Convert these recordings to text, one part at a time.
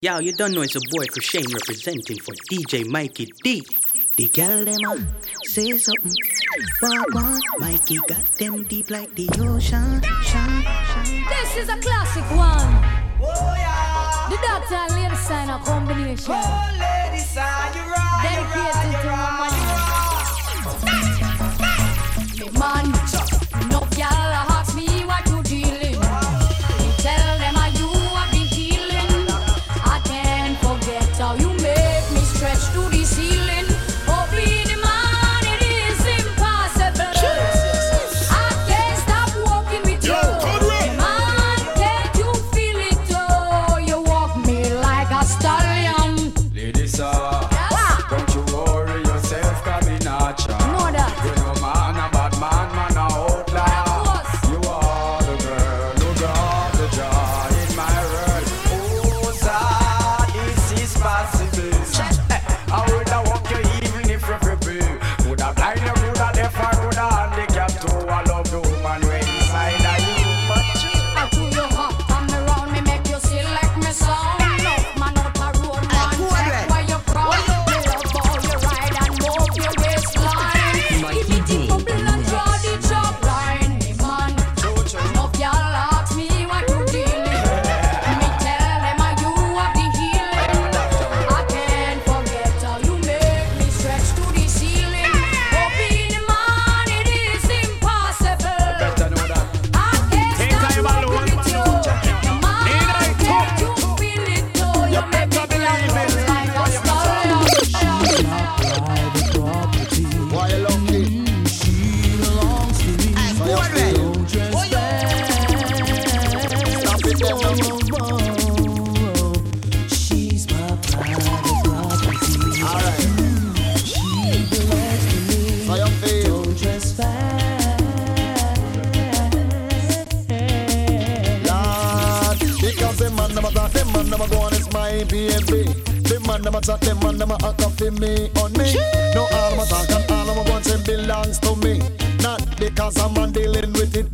Yo, you don't know it's a boy Shane representing for DJ Mikey D. The girl them a say something. Walk on, Mikey got them deep like the ocean. Shine, shine. This is a classic one. Oh, yeah. The doctor and lady sign a combination. Oh, lady sign, you're right. Dedicated to my money. Man,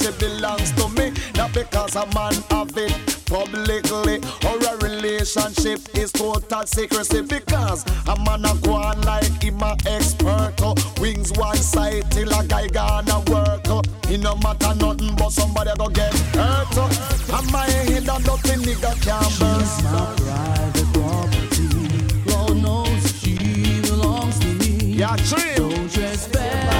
secrecy because a man of it publicly. Our relationship is total secrecy. Because a man a go on like him a expert. Uh, wings one side till a guy gonna work. Uh, it no matter nothing but somebody go get hurt. Uh, and my head and nothing nigga can burst. My private property. Lord knows she belongs to me. Yeah, true. Don't trespass.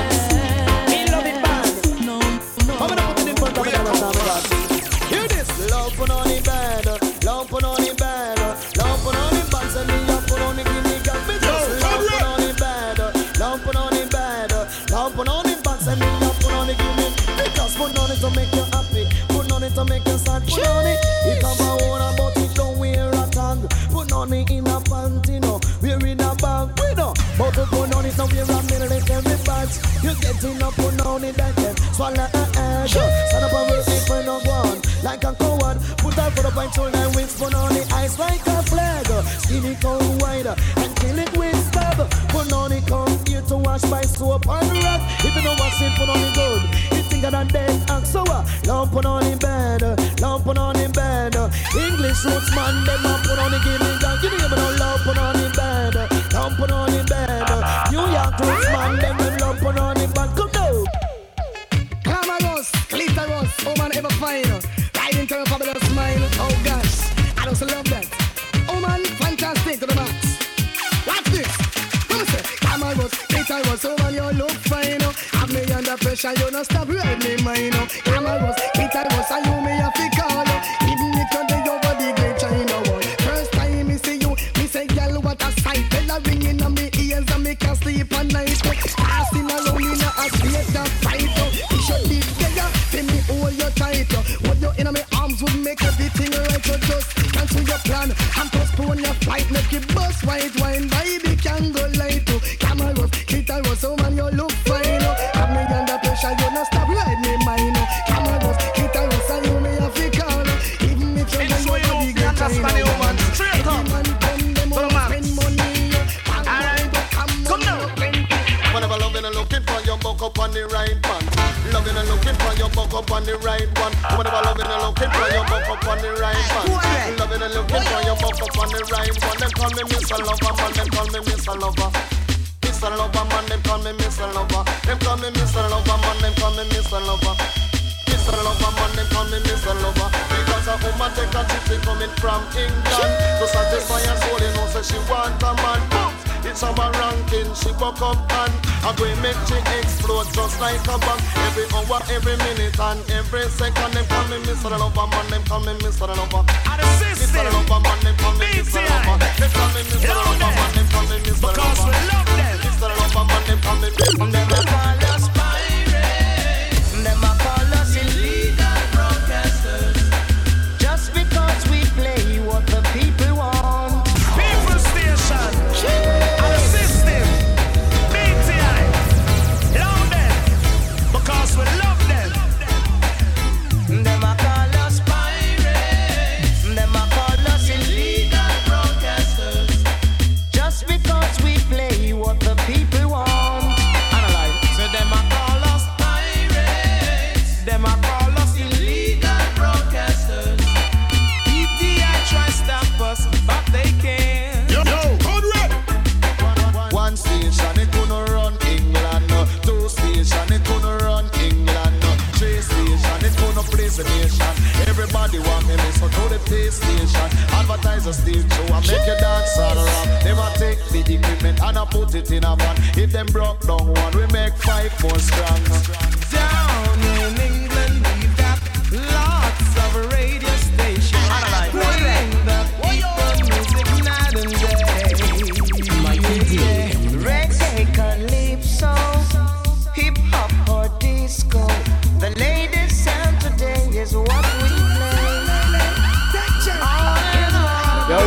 You getting up, put on it, that then swallow a egg. Stand up and work it for no one. Like a coward. Put out for the point, shoulder and wings. Put on the ice like a flag. Skin it out wide and kill it with stab. Put on it, come here to wash my soap and rag. If you don't wash it, put on it good bigger than dead axe. So, uh, put on in bed, put on in bed. English roots man, them up put on the give pressure, you not stop riding me mind up. I'm a on the right one. Loving and looking for your buck up on the right one. Whenever loving and looking for your buck up on the right one. Loving and looking for your buck up on the right one. Them call me Mr. Lover, man. Them call me Mr. Lover. Mr. Lover, man. Them call me Mr. Lover. Them call me Mr. Lover, man. Them call me Mr. Lover. Mr. Lover, man, them call me Mr. Lover Because a woman take a she coming from England To satisfy her soul, you know, say she want a man! It's our ranking, she buck up and I go make she explode just like a bomb Every hour, every minute and every second Them call me Mr. Lover, man, them call me Mr. Lover Mr. Lover, man, them call me Mr. Lover Them call me Mr. Lover, man, them call me Mr. Lover. Because we love them. Mr. Lover, man, them call me Mr. Lover Advertiser still show and make you dance around. Them a take the equipment and I put it in a van. If them broke down one, we make five more strong. Down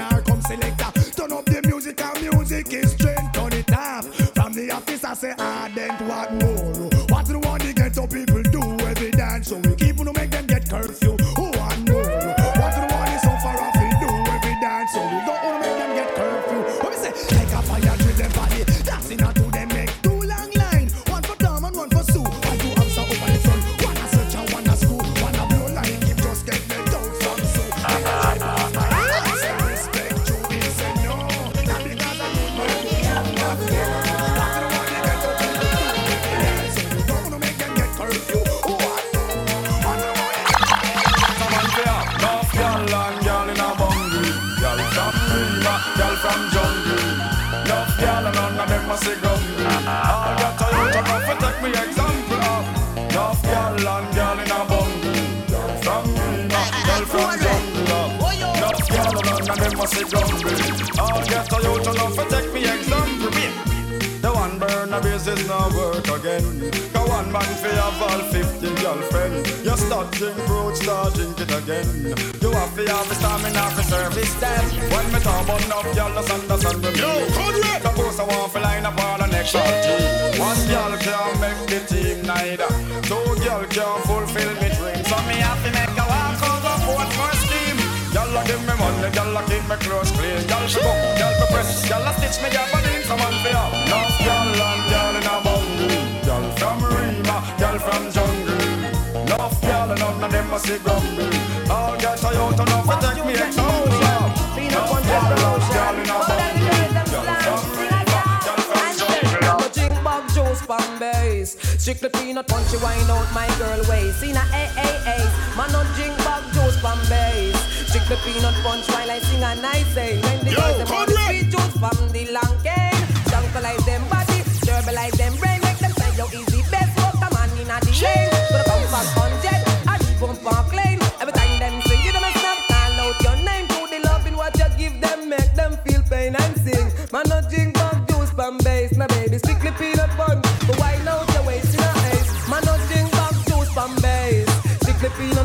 and her come selector. Turn up the music and music is straight Turn it up From the office I say I don't want more? What the one the ghetto people do every dance? So we keep on make them get curfew none of them must say grumble. All got to you to come for take me example. The one burn a business now work again. Cause one man fi have all 50 girlfriend. You start drink fruit, start drink it again. You have to have the stamina for service them. When me talk about enough girl, just understand the meaning. Suppose I want to line up all the next team. One girl can't make the team neither. Two girl can't fulfill me dream. So me have to make a walk out of one scheme. Give me money, y'all keep me clothes clean. Y'all fi book, y'all press, y'all stitch me up and in some man fi up. Enough y'all and y'all in a bungle. Y'all from Rema, y'all from jungle. Enough y'all and none of them must see grumble. All get a youth enough to take me example. Enough y'all, enough y'all in a bungle. Y'all from Rema, y'all from jungle. Drink bag juice from base. Strictly peanut punchy wine out my girl waist. In a AAA, man no drink back juice from base. Strictly peanut punch while I sing a nice say. When the boys them on the sweet juice from the long cane. Junkalize them body, turbalize them brain, make them say yo easy best. Walk a man in a the rain. So the pump on hundred, the pump on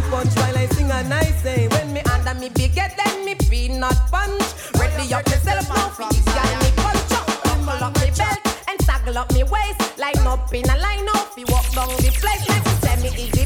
punch while I sing a nice say. When me under me big head, then me peanut punch. Ready up yourself now, this guy me punch up. Buckle up me belt and saggle up me waist. Line up in a line up, we walk down the place. Like me say me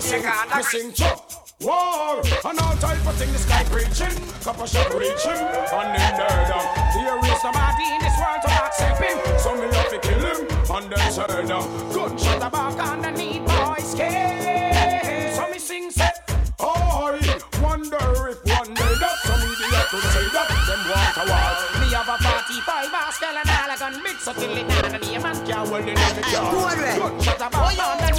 serpent snake on the. Missing chop. War and all type of thing the sky preaching, copper shot reaching, and in there down. There is nobody in this world to accept him, so me have to kill him, and then turn down. Gunshot a back and the need boys care. So me sing say, oh, wonder if one day that some idiot could say that them want a war. Me have a 45 Pascal and all a gun mix so till it down and name and can't hold it in the jar. Gunshot a back and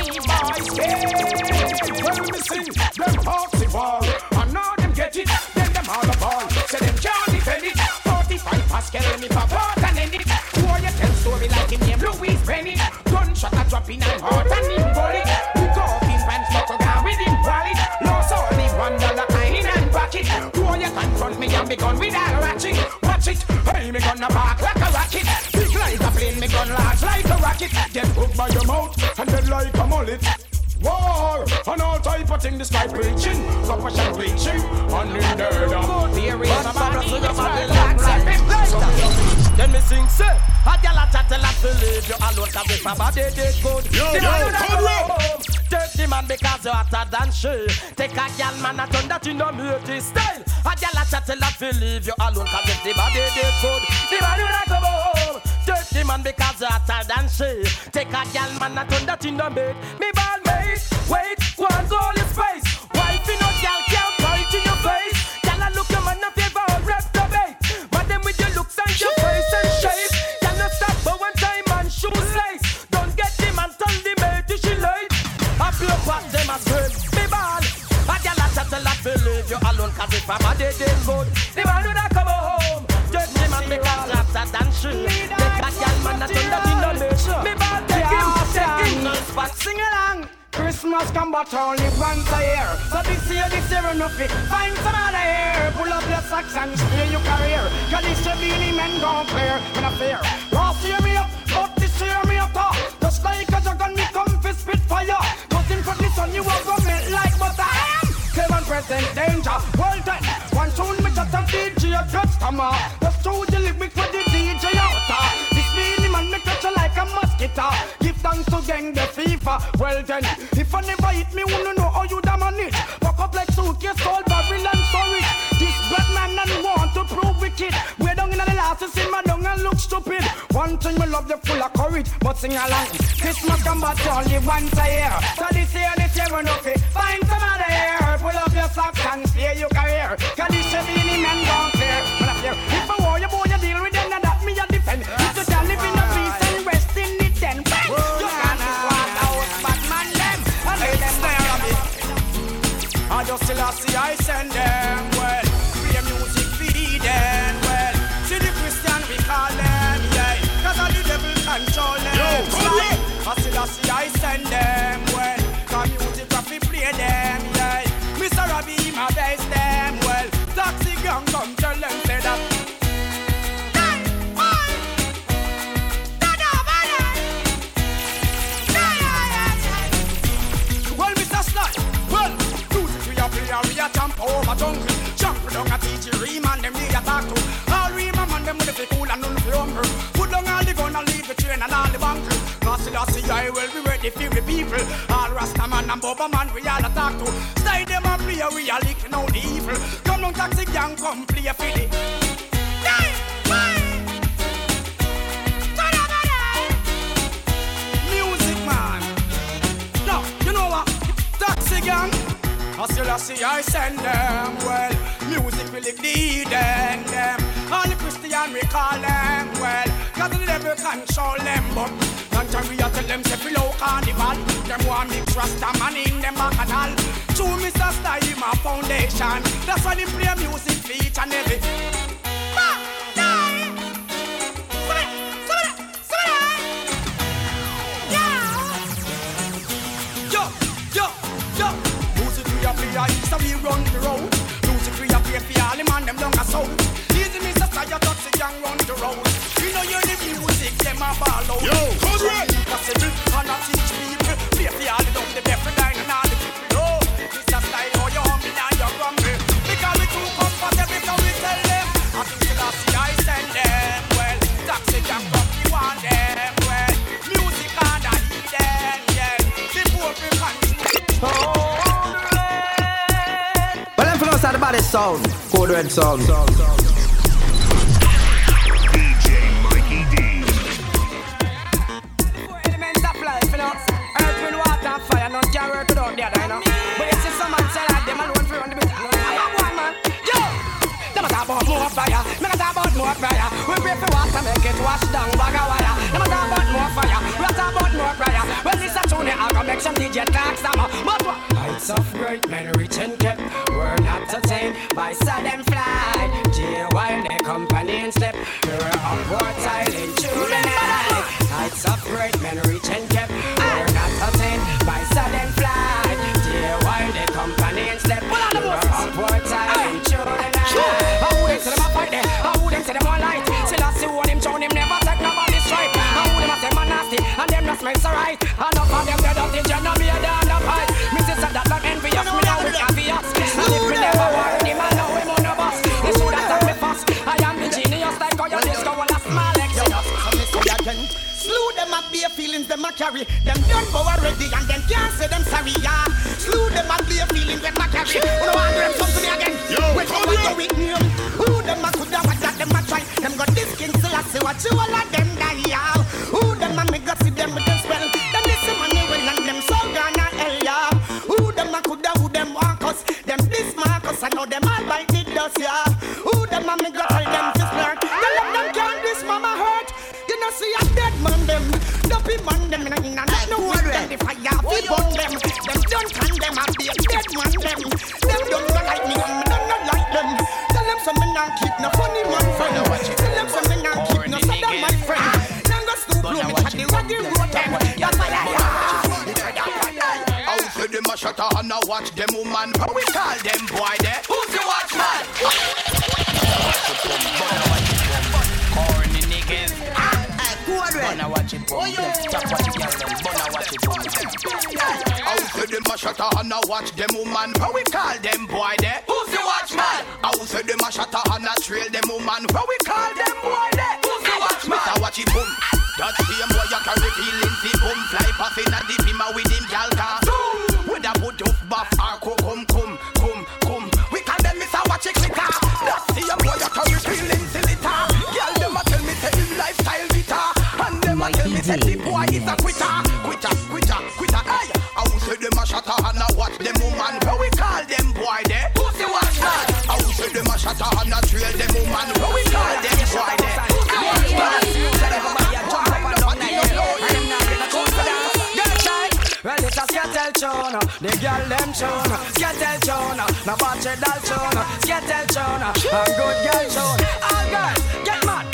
the need boys care. Me sing them foxy war, and now them get it, then them all a ball. Say them can't defend it. 45 Pascal me pop out and end it. Boy, you tell story like him name Louis Penny. Gunshot a drop in and heart and him bullet. We go up in pants, buckle down with him wallet. Lost all the one dollar in and pocket. Boy, you confront me and be gone with all ratchet. Watch it, hey, me gonna bark like a rocket. Big like a plane, me gun large like a rocket. Get hooked by your mouth and dead like a mullet. War and all type of thing the sky preaching, compassion preaching, and in there now. There is a man in this world accept him. Then me sing say, a gal a chat tell her to leave you alone 'cause if a body did good, Yo, the yo, man would come go round. home. Take the man because you hotter than she. Take a gal man a turn that you know me this style. A gal a chat tell her to leave you alone 'cause if the body did good, the man would go home. The man because hotter than she. Take a gal man a turn that you know me. Me ball mate, Wait, and go all your space. Wife in no gal can't bite in your face. Gal I look your man a favor or reprobate. Madam with your looks and your face and shape. Gal not stop but one time and shoes lace. Don't get the man tell the mate till she late. I blow past them as good. Me ball. A gal a chat a lot believe you alone cause if I'm a dead dead good. The man would come home. The man a chapter than she. Make a gal man a turn that in no bitch. Me ball take him, take him. Spot sing along. Christmas come but only once a year. So this year, this year enough it. Find some other year Pull up your socks and steer your career. Cause this year Beenie Man gon' clear Me no fear Last year me up, but this year me up top Just like a dragon me come fi spit fire Cause in front the sun you are gonna melt like butter Kevin present danger. Well then, one tune me just a DJ a customer Just through the lyrics to gang the FIFA. Well then, if I never hit me wanna know how you da manage Fuck up like suitcase called Babylon storage This bad man and want to prove wicked. Way down in the last see my down and look stupid. One thing me love you full of courage But sing along. Christmas come but only once a year So this year, this year we know fi Find some other year Pull up your socks and stay your career. Cause this year Beenie Man gone clear Man up here If I war you boy you deal with I I see I send them well. Music feed them well. See the Christian we call them, yeah. Cause all the devil control them. Yo, I still I see I send them them with the cool and none. Put down all the gun and leave the train and all the bunker. Cause till I will be ready for the people. All Rasta man and Bubba man we all a talk to. Stay them a play we a licking out the evil. Come down Taxi Gang come play a still see I send them well. Music will lead them. All the Christian we call them well. Cause the devil control them but Long time we a tell them say below carnival Them want mix Rasta man in them bacchanal True Mr. Style my foundation That's why they play music for each and every play, so we run the road. Music we a play for all the man them down a south. Easy Mr. Style, toxic gang run the road. We know hear the music, them a ball out. Yo, cause we impossible, and I teach people. Play for all the dumb, the deaf, the blind, and all the people. Yo, Mr. Style, oh you humble and you grumble. Because we too comfortable, so we tell them. I think the last year I send them well. Toxic gang come, you want them well. Music and I need them, yeah. Before we control. Well, them for us are the baddest sound. Code red sound. Elements more fire, a talk about more fire. We pray for water, make it wash down bag of wire. A talk about more fire, we a talk about more fire. Well, this a tune, I go make some DJ talk some. But what? Heights of great men reach and kept, we're not attained by sudden flight. J while their company and step, we're upward silent through the night. Heights of great men reach and kept, we're not attained by sudden flight. And not smell so right. Enough of them dead up in no be a damn no fight. Me sister that I'm envious, me now with obvious. And if we never war, the man now we on the bus. They should have done me fast. I am the genius like how you disco on a small exodus. Slew them up bare feelings them a carry. Them done for already and them can't say them sorry, yeah. Slew them up bare feelings them a carry. Who no want them come to me again? When come on go with me, um, who them a coulda what that them a try? Them got this king still I say what you all of them die, yeah. Watch them woman. How we call them boy there? Who's the watchman? Corny niggas. Wanna watch it boom. Chop watch it girl them. Wanna watch it boom. Out to them a shutter and a watch them woman. How we call them boy there? Who's the watchman? Out to them a shutter and a trail them woman. How we call them boy there? Who's the watchman? Better watch it boom. That same boy is a quitter, quitter, quitter, quitter. Hey, I will say them a shatter and a watch them woman. How we call them boy there? Who's the watchman? I will say them a shatter and a trail them woman. How we call them boy there? Who's the watchman? Well, it's a skettle tune, the girl them tune, skettle tune, no watch it all tune, skettle tune, a good girl tune. All girls, get mad.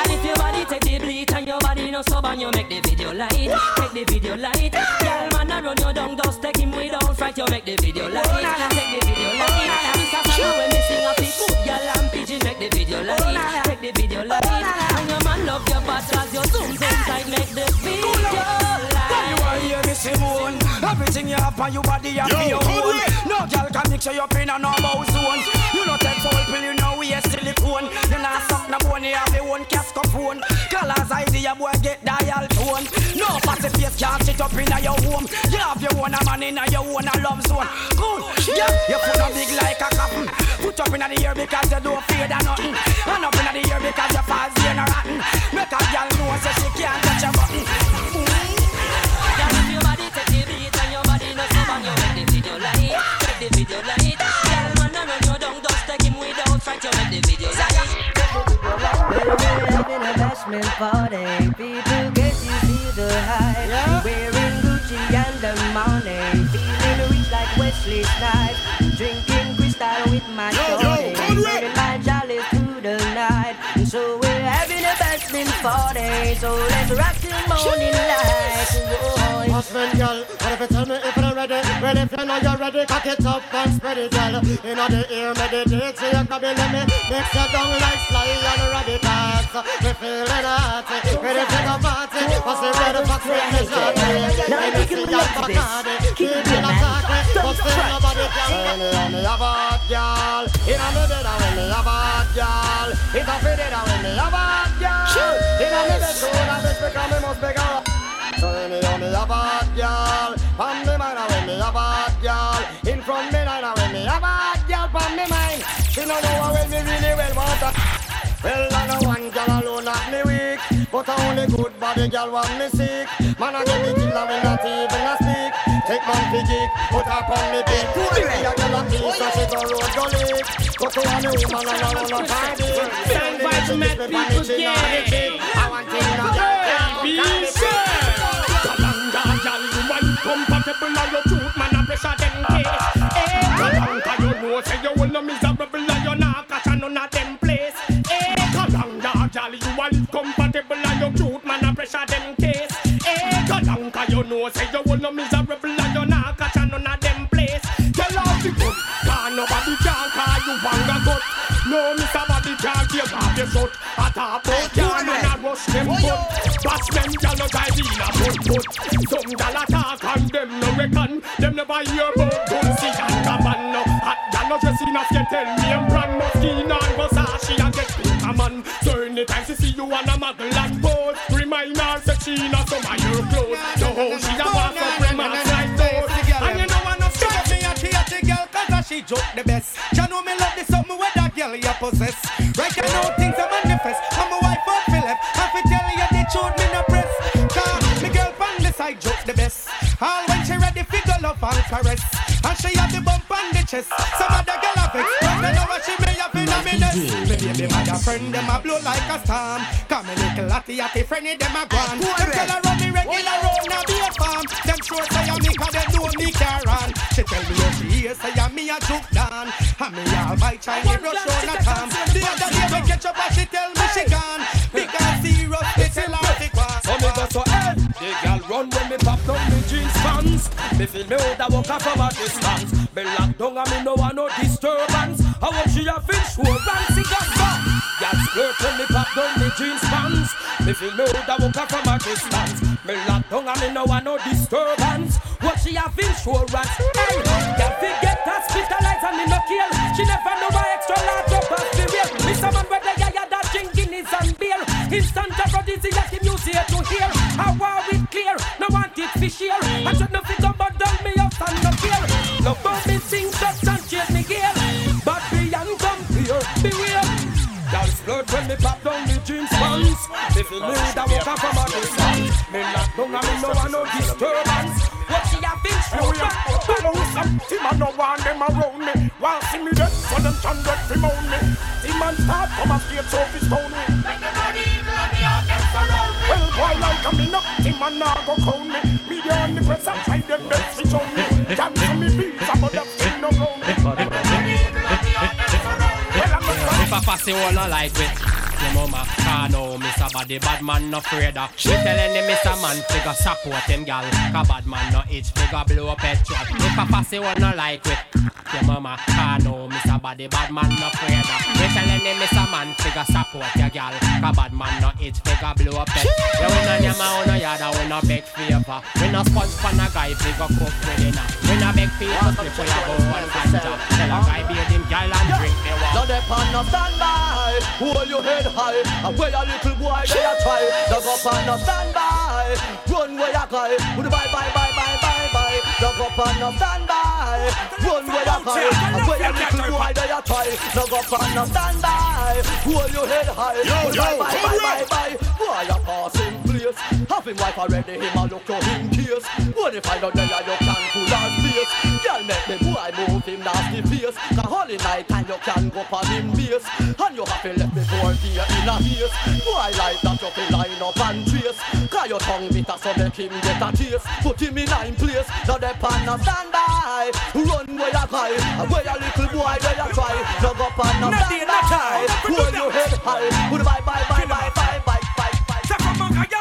Girl, if your body take the bleach and your body no stubborn, you make the video light. Take the video light. Girl, man, I run you down, just take him without fright. You make the video light. Take the video light. This a song when me sing a big good girl and pigeon. Make the video light. Take the video light. And your man love your butt as your zoom zoom tight. Make the video light. When you are here, me Simone, everything you have on your body, you feel your own. No girl can mix you up in a normal zone. You not take foul pill, you know we are silicone. You not suck no bone, you have your own casco phone. Colors idea, boy get dial tone. No fussy face can't sit up in your home. You have your own a man in your own a love zone. Cool, yeah, you put up big like a coffin. Put up in the ear because you don't fear that nothing. And up in the ear because you fall in a rotten. Make a girl know so she can't touch your button. Girl, your body take the beat and your body no stubborn, you make the video light. Make the video light. Having a bashment party. People get you feel the hype. Wearing Gucci and the money. Feeling rich like Wesley Snipes. Drinking crystal with my shorty. Burning my jolly through the night. And So a bashment party. So let's rock till morning light. Whoa. Husband, girl, what if you tell me if you're ready? Ready if you know you're ready, cock it up and spread it, girl. You know the ear, meditate, so you can be let me mix you down like sly and radicals. Me feeling hot, ready to go party. What's the red fox with me shorty? Let me see your Bacardi. Keep it attack, but still nobody can. When me on me have a hot girl, in on me bed, and when me have a hot girl, it's a fit it, and when me have a hot girl, in so when me a from me mind when me a hot girl, in front me when me a from me mind. She no know how me really well want. Well, I know one girl alone have me weak, but I only good body girl want me sick. Man, I get me kill and me not even a. Take man fi geek, put her on me big. See a girl a piece and she go road go lick. Go to a new woman and I run a party. Send me to the people on the chin and the cheek. I want to know girl can't come Kalanga, girl, you man compatible and your truth, man, a pressure them case. Eh, Kalanga, you know say you will no miserable and you not catch a none of them place. Eh, Kalanga, girl, you are compatible and your truth, man, a pressure them case. Eh, Kalanga, you know say you will no miserable No, Mr. Bobby can't give off your shot. A top out, can man, a rush them. Bash them, gyal, no guy in a good good. Some gyal attack and them no reckon. Them never hear about Dolce and Gabbana. No hot gyal no dress enough, you tell me I'm brand Moschino and Versace and get a man. So anytime she see you on a muggle and pose, remind her say she not some of your clothes. So how she a walk up man like those. And you know enough She got me a tearty girl cause she joke the best. Possess. Right I know things are manifest. I'm a wife of Philip. I fi tell you the truth me no press. Cause me girl from the side joke the best. All when she ready fi go love and caress. And she have the bump on the chest. Some other girl have it. But they know what she may have in a minute. Me baby mother friend them a blow like a storm. Come a little latty atty friendly them a gone. Them tell her run me regular round a be a farm. Them sure say I'm me 'cause they know me care on. She tell me how she hear say I'm me a. And me all buy Chinese brush on a tom. The other day we catch up and she tell me she gone. Because serious they tell her to go. So me go so hey, the girl run when me pop down me jeans pants. Me feel me out a walk off from a distance. Me lock down and me no want no disturbance. I want she a fish who run see got back. Girl squirt when me pop down me jeans pants. Me feel me out a walk off from a distance. Me lock down and me no want no disturbance. What she a insurance? Hey, girl fi Instant aphrodisiac him use here to hear. How are we clear? No want it fi share. I should no fi come but down me up and no fear. No for me sing just and chase me gear. But beyond compare, beware. Y'all splurt when me pop down the jeans pants. Me feel me that walk up from a distance. Me lock down and me no want no disturbance. What she have been through? Follow some team and no one them around me. Want see me dead, so them can get me. And start come and straight so fi stone me. Well, boy, like a me no. Team now go crown me. On the press and try them best fi show me. Can't see me beats, I'm on thing no round me. If I pass it all no like it Your mama can't know Miss a body bad man no afraid of. She telling him Miss a man figure support him gal. Cause bad man no itch figure blow up petrol If I pass all no like it Your mama can't know Miss a body bad man no afraid of. We telling him Miss a man figure support your gal. Cause no itch figure blow up petrol Yeah we no nyama we no yada we no beg favor. We no sponge pan a guy figure cook with dinner We no beg people slip we a go one ganja Tell a guy beat him gal and drink Now water. They pan no standby, hold your head high. And where a little boy they a try, dug up on no standby, run where you. With the bye bye bye bye bye bye, dug up on no standby, run where you cry. And where a little boy they a try, dug up on no standby, hold your head high. Yo, yo, bye bye bye bye bye, boy a passing place. Have him wife already, him a look to him case. When he find out there you can pull our space, girl make the boy move him nasty face. Cause holy night and you can go on him base And you have to let me pour beer in a haze Boy I like that you fi line up and face. Cause your tongue bitter, so make him get a taste. Put him in nine place, now they pan a stand by. Run where you cry, where your little boy, where you try. Now go pan a stand by. Hold your head high. Good bye, bye, bye, bye, bye, bye, bye, bye. Check a manga,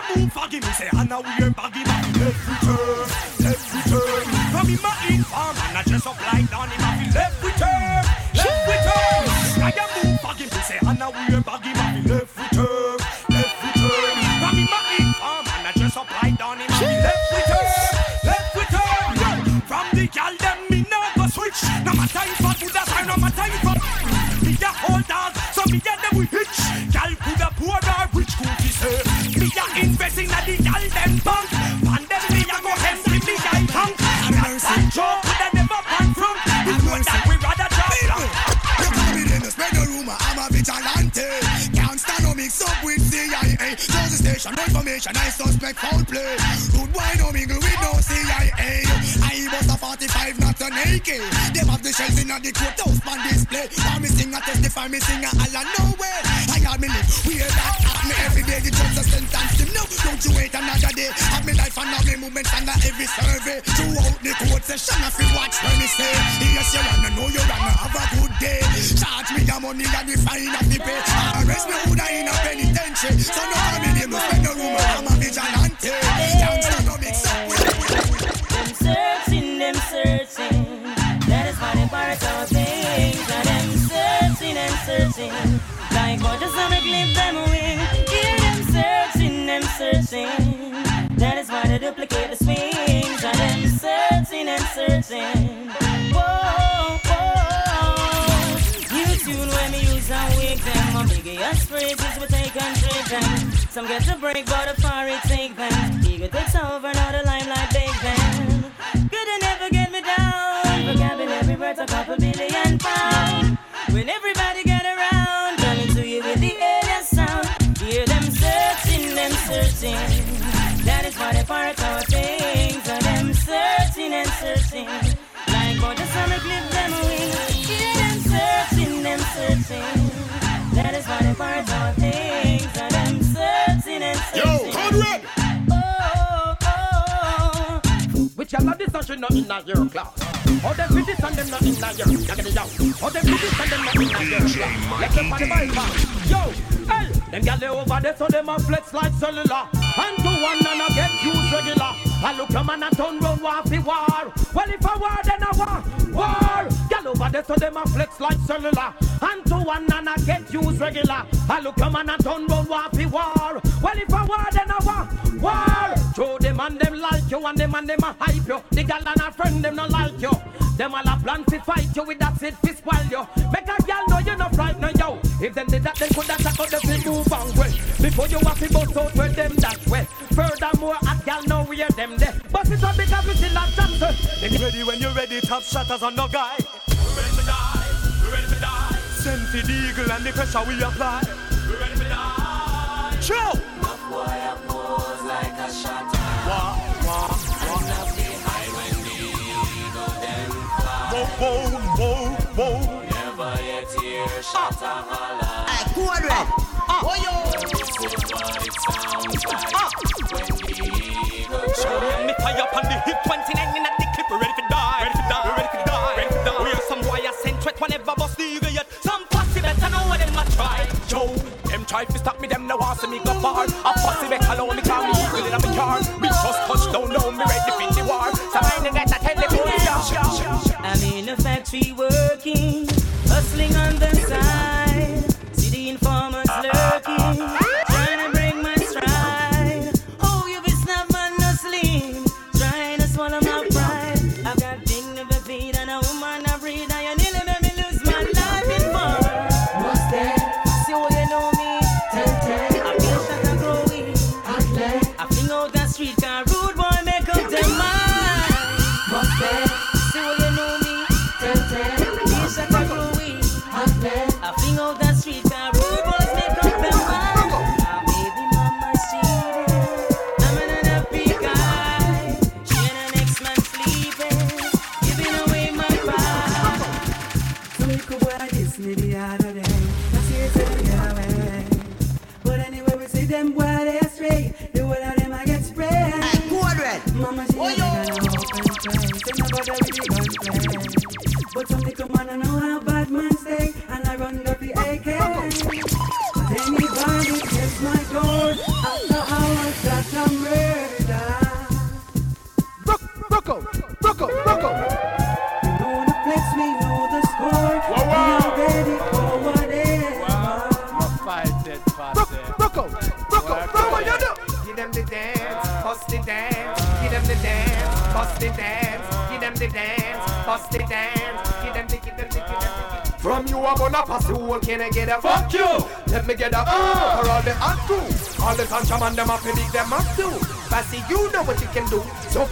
me, say, and now we're baggy back. Every turn, every turn. From him a inform, and I dress up like Donnie Murphy. Every turn, every turn. I am move, forgive me, say, and now we're baggy back. Every turn. Me get them we hitch. Gal coulda poor or rich could be say Me a investing at the gal them bank. And then me a go hem with me gal tank And that's that joke coulda never pan front You know that we rather drop You call me Dennis, spread the rumor, I'm a vigilante. Can't stand no mix up with CIA. Close the station, no information, I suspect foul play. Good boy, no mingle with no CIA. I bust a 45, not an AK. Them have the shells in the courthouse on display. While me sing, I testify, me sing, I all no way. I got me live, we hear that at me every day. The judge sentence him, no, don't you wait another day. Have me life and have me movements under every survey. Throughout the court session, I feel watch when me say, yes, you I know you run, have a good day. Charge me the money and the fine of the pay. Arrest me who in a penitentiary. So no him, no spend no room, I'm a vigilante. Them wing. Hear them searching, them searching. That is why they duplicate the swings. And them searching and searching. Whoa, whoa. New tune when me use and wake them. My biggest phrases we take and trade them. Some get to break, but a far it take them. Ego takes over, now the limelight them not in a your class. Oh, them fit this and them not in a yow. Oh, them and them not in a class. Let them on the bypass. Yo, hey, them gyal they over there so them a flex like cellular. And to one and a get used regular. I look a man and turn round war war. Well, if I war, then I war. War. Gyal over there so them a flex like cellular. And to one and a get used regular. I look a man and turn round war war. Well, if I war, then I war. War. Show them and them like you and them and them a hype you. The gal and her friend them not like you. Them all a plan fi fight you with that seed fi spoil you. Make a gal know you not frightened yo. If them did that, then could that tackle the fi move on well. Before you have to bust out where them that way. Furthermore, a gal know where them there. But it's a because we still have chances. Them ready when you're ready, top shatters on no guy. We're ready to die, we're ready to die. Send the eagle and the pressure we apply. We're ready to die. Chill. boy a pose like a shot. Wah, wah, And up behind when the eagle them fly. whoa, whoa, whoa, whoa. Never yet hear shot a holler. Hey, cool red. Oh yo. This is what it sounds like when the eagle Show me fire up on the hip 29 in at the clip. Ready to die. Ready to die. Ready to die. Ready to die. We are some wire sent threat whenever bust the eagle yet. Some pussy better know what them a try. Yo, them try to stop me, them no want see me go far. A pussy make alone me call me eagle in my car. We just touch down now, me ready for the war. So I ain't get a telephone, yeah. I'm in a factory working, hustling on the side.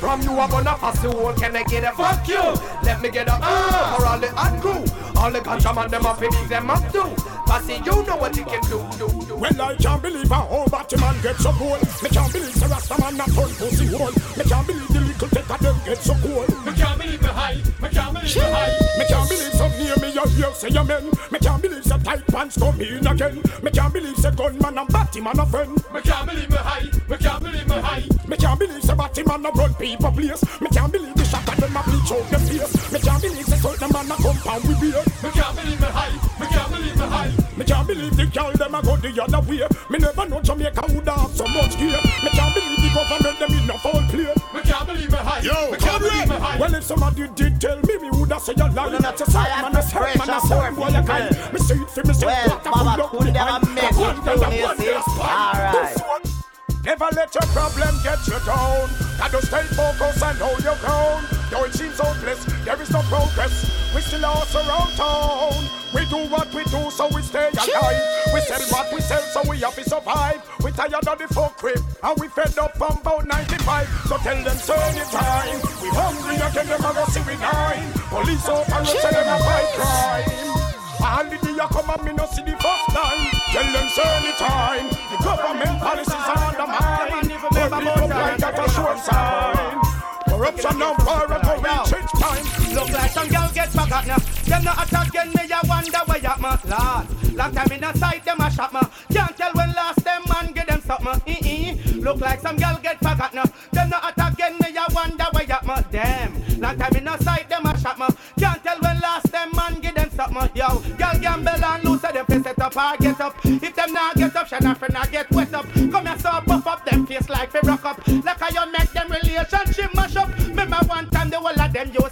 From you I'm gonna pass the whole can I get a fuck you? Let me get a uh for all the hot crew. All the ganja man them up to dig them up too. Passy, you know what you can do. do, do. Well, I can't believe a whole batty man get so cool. Me can't believe the Rasta man not turn pussy hole. Me can't believe the little take of them get so cool. Me can't believe the high. Me can't believe the high. Me can't believe some near me you hear say amen. Me can't believe the tight pants come in again. Me can't believe the gunman and batty man a friend. Me can't me man a run people place. Me can't believe the shot of them a bleach out them face. Me can't believe the certain man a compound with beer. Me can't believe me high. Me can't believe me high. Me can't believe the girl them a go the other way. Me never know Jamaica would have so much gear. Me can't believe the government them in a foul play. Me can't believe me high. Yo, me can't believe me high. Well, if somebody did tell me, me woulda say you lie. Not a certain man, a certain man, a certain boy a guy. Me say it for me, Well, what a Mama pull up Kunda behind. a mess A one with girl, you, a you one see? girl spot. Alright. Never let your problem get you down. Gotta stay focused and hold your ground. Though it seems hopeless, there is no progress. We still lost around town. We do what we do, so we stay alive. We sell what we sell, so we have to survive. We tired of the folk crib, and we fed up from about 95. So tell them turn it time. We hungry again, them a see we nine. Police operation, them a fight crime. Holiday you come and me no see the first time. Tell them turn the time. up, so no war go reach its time. Look like some girl get back at now. Them not attack me I wonder where you my lord. Long time in a sight, them a shot ma. Can't tell when last them man give them something. Mm-mm. Look like some girl get back at now. Them not attack me I wonder where you my damn. Long time in a sight, them a shot ma. Can't tell when last them man give them something. Yo, girl gamble and lose, so them face set up or get up. If them not get up, shut up, friend, I get wet up. Come here, so puff up them face like they rock up. Like I you make them relationship mash up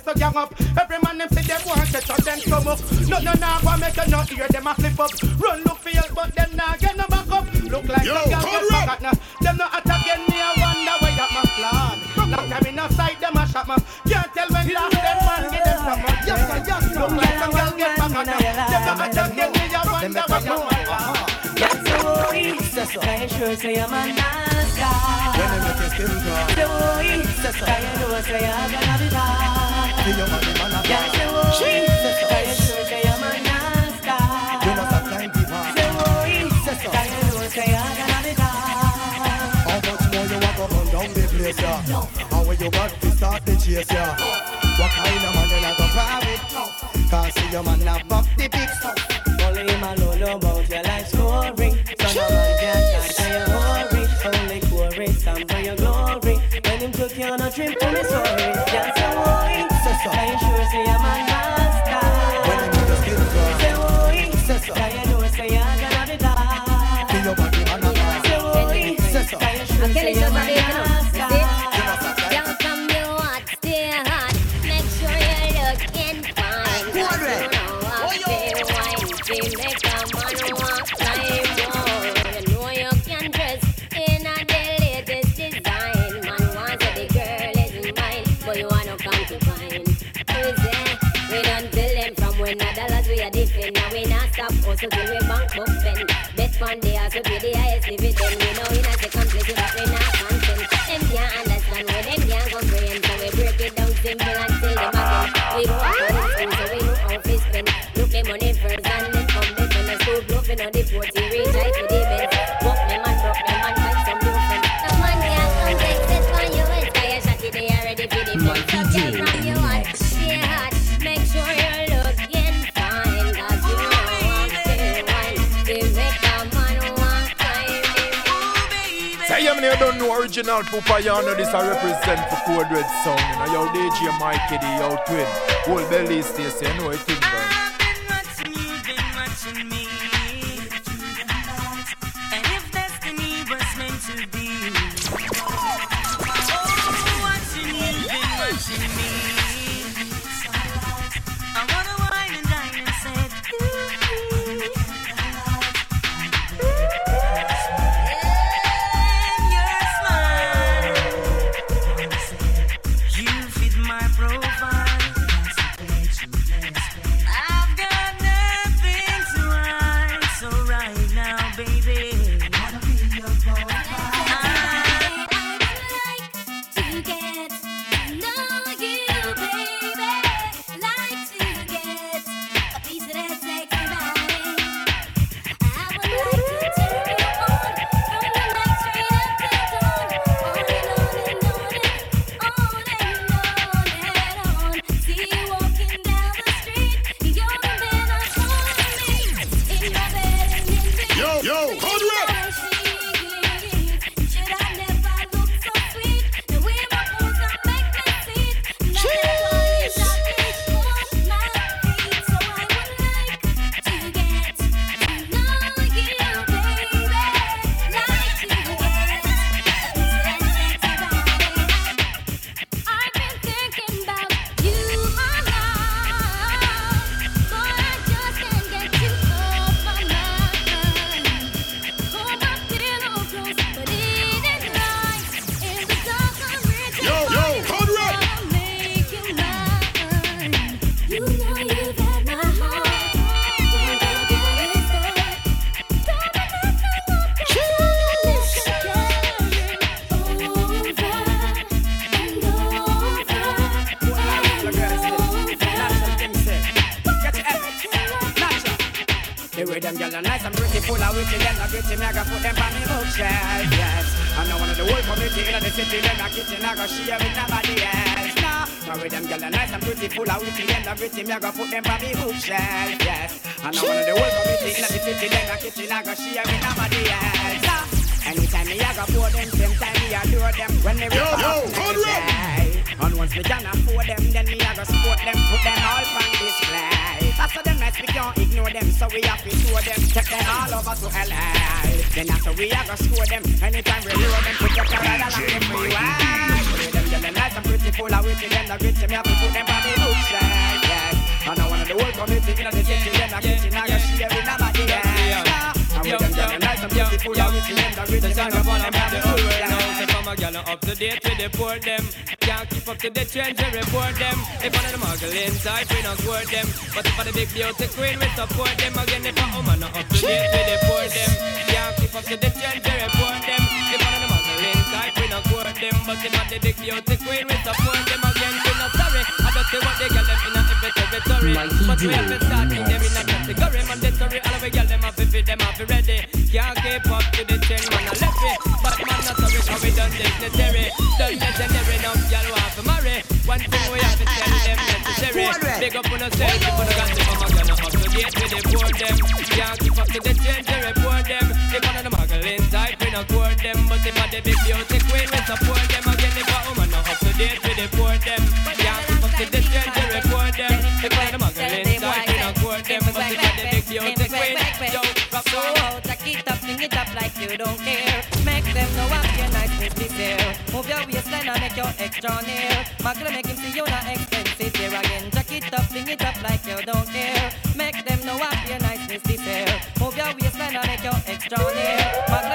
so gang up. Every man them say them want to shut them come up. No, no, no, go make you not hear them a flip up. Run look for but them now get no back up. Look like Yo, the gang get back now. Them not attacking me, I wonder where that my plan. Long time in a sight, them a shot me. Can't tell when last them man give them some. Yes, yes. Look like the girl get back now. Them not attacking me, I wonder where that my I sure say I'm a nice guy. Know say I'm gonna I sure say I'm a nice. You know sometimes I'm gonna. How much more you want to run down the place, yeah? How will you want to start the chase, yeah? What kind of man you not gonna private? Cause see your man, I buff the pics. you don't know original Pupa, you know this I represent for Code Red Sound. You know, yo DJ Mikey, yo twin. Whole belly stays, you know it, thing, see me, a go put them on me bookshelf, yes. And know one of the whole committee in the city, then the kitchen, I go share with nobody else. Anytime me, a go pour them, same time me, a do them. When they rip off, they And once me done pour them, then me, a go support them, put them all on display. After them mess, we can't ignore them, so we have to show them, take them all over to LA. Then after we a go score them, anytime we roll them, put your car along the freeway. Them, them, them, nice and pretty, full of witty, them, the gritty, me have to put them by the bookshelf. And I want the whole community in. The city, them the kitchen, I go share with nobody, yeah. And with them get them nice and pretty, full of witty, them the gritty, me have to put them on the bookshelf. If I'm a gal up to date with the poor them. Can't keep up to the trends, we report them. If one of the muggle inside, we don't squirt them. But if I'm the big beauty queen, we support them. Again, if a woman up to date with the poor them. Can't keep up to the trends, we report them. If we don't squirt them But if I'm the big beauty queen, we support them Again, we not sorry. I don't see what they get them in a every territory But we have to start in them in a category. Mandatory, all of we get them have to fit them have to ready. Can't keep up to the trend, man, I left it. But man, not sorry, cause we done necessary. Done legendary, now y'all want to marry. One thing we have to tell them necessary. Big up on ourselves, if we got them, I'm gonna up to date with the poor them. Can't keep up to the trend, we report them. If one of the muggle inside, we not court them. But if I the big beauty queen, we support them. Again, if a woman not up to date with the poor them. Can't keep up to the trend, we report them. If one of the muggle inside, we not court them. But if I the big beauty queen, yo, rock So on jack it up, fling it up like you don't care. Make them know what your niceness is there. Move your waistline and make your extra near. Muggle make him see you not expensive. Here again. Jack it up, fling it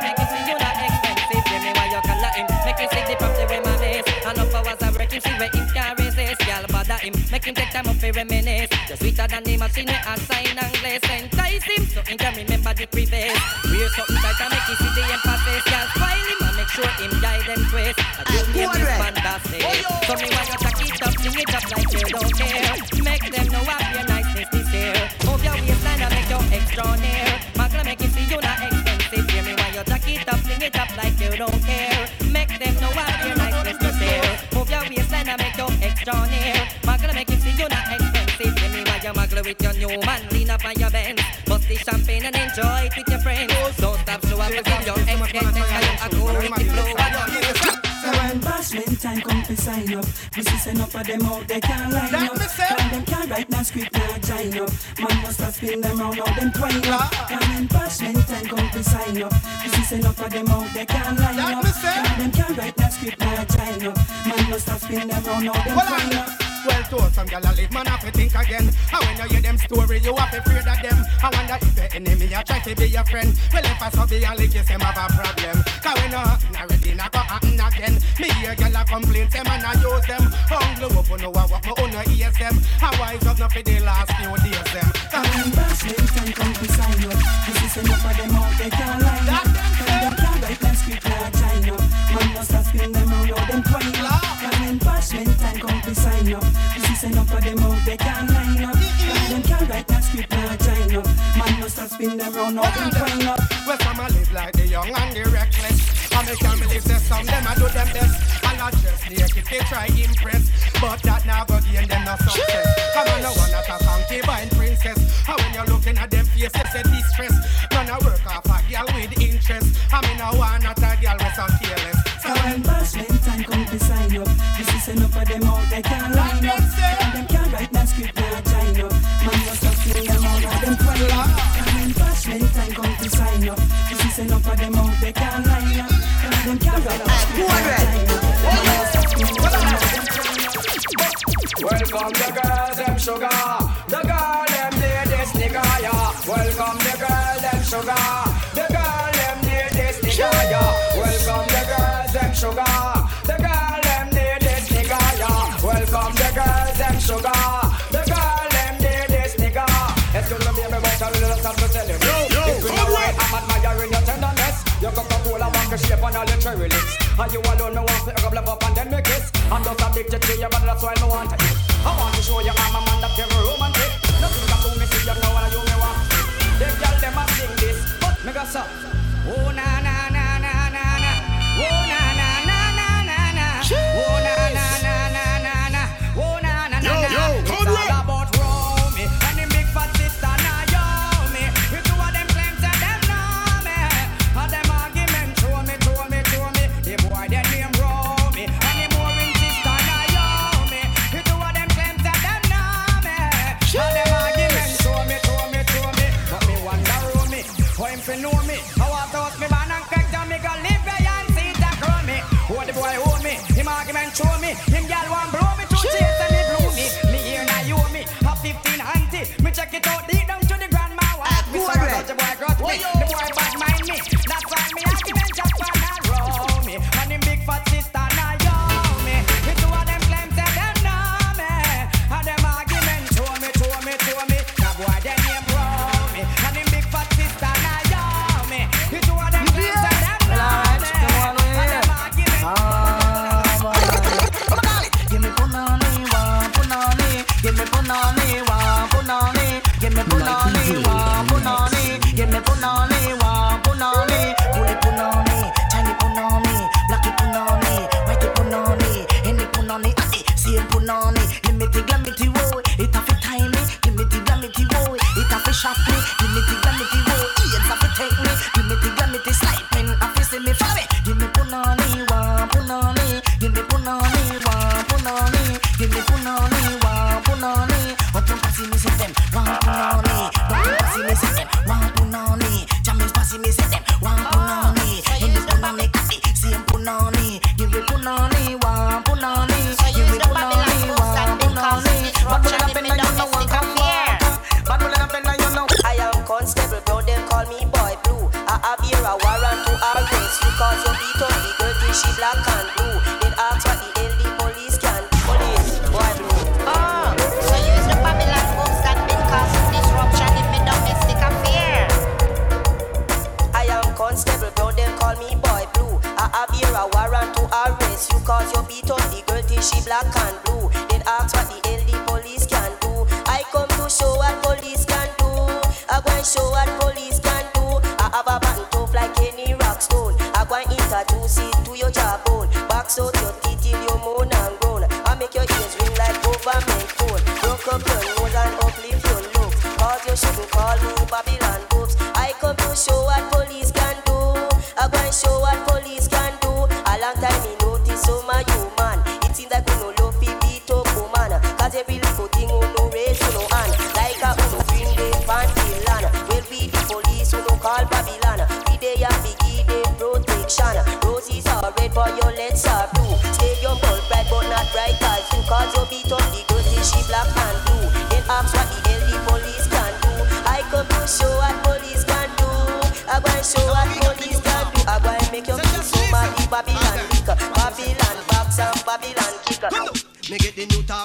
make him see you not expensive. Hear me while you call him. Make him see the property with my base. Enough hours of work him see where him can resist. Girl bother him, make him take time up for reminisce. Just sweeter than the machine with a sign and glaze. Entice him so he can remember the previous. Wear something tight and make him see the emphasis. Girl spoil him and make sure him guide them twist. A good name is fantastic. So me while you jack it up, fling it up like you don't care. Extra near. Magna make him see you not expensive. Hear me while you muggle with your new man, lean up on your bench. Bust the champagne and enjoy it with your friends. Don't stop, show up until your ex get next and you go with the flow. Bashment time come to sign up. We see send up of them out, they can't line up. Cause them can't write no script, now join up. Man must have spin them round, now them twine up. Cause when bashment time come to sign up. We see send up of them out, they can't line up. Cause them can't write no script, now join up. Man must have spin them round, now them twine up Well, to some gyal a live, man have to think again. And when you hear them story, you have to afraid of them. I wonder if your enemy a try to be your friend. Well, if I saw the a lick, you say have a problem. Cause when you happen already, not go happen again. Me hear gyal a complain, them and I use them. Hungry up, know what me own ears them. I wise up not for the last few days them. Bashment time come up We see send up of them out, they can't line up Cause them can't write no script, now join up Man must have spin them now them twine up When bashment time come to sign up see send up of them out, they can't line up Cause them can't write no script, now join up Man must have spin them round, now them twine up Well, some a live like the young and the reckless. And me can't believe that some them a do them best. And not just naked, they try impress. But that now go gain them no success. Come on, no one at a concubine princess. And when you're looking at them faces, say distress. None a work off a girl with interest. I mean, no one not a girl with so careless. So when bashment time come to sign up We see send up of them out, they can't line up. And them can't write no script, now join up. Man must have spin them round, now them twine up. And when bashment time come to sign up. See send up of them out, they can't line up. And them can't write no script, now join up. Man must have spin them round, now them Welcome the girls, them sugar. Coca-Cola a shape on all your cherry lips. And you alone me want to up, love up and then me kiss. I'm just addicted to you, but that's why me want to eat. I want to show you I'm a man that very romantic. Nothing can do me see you know what you me want. Them girl them a sing this, but me go so. Oh na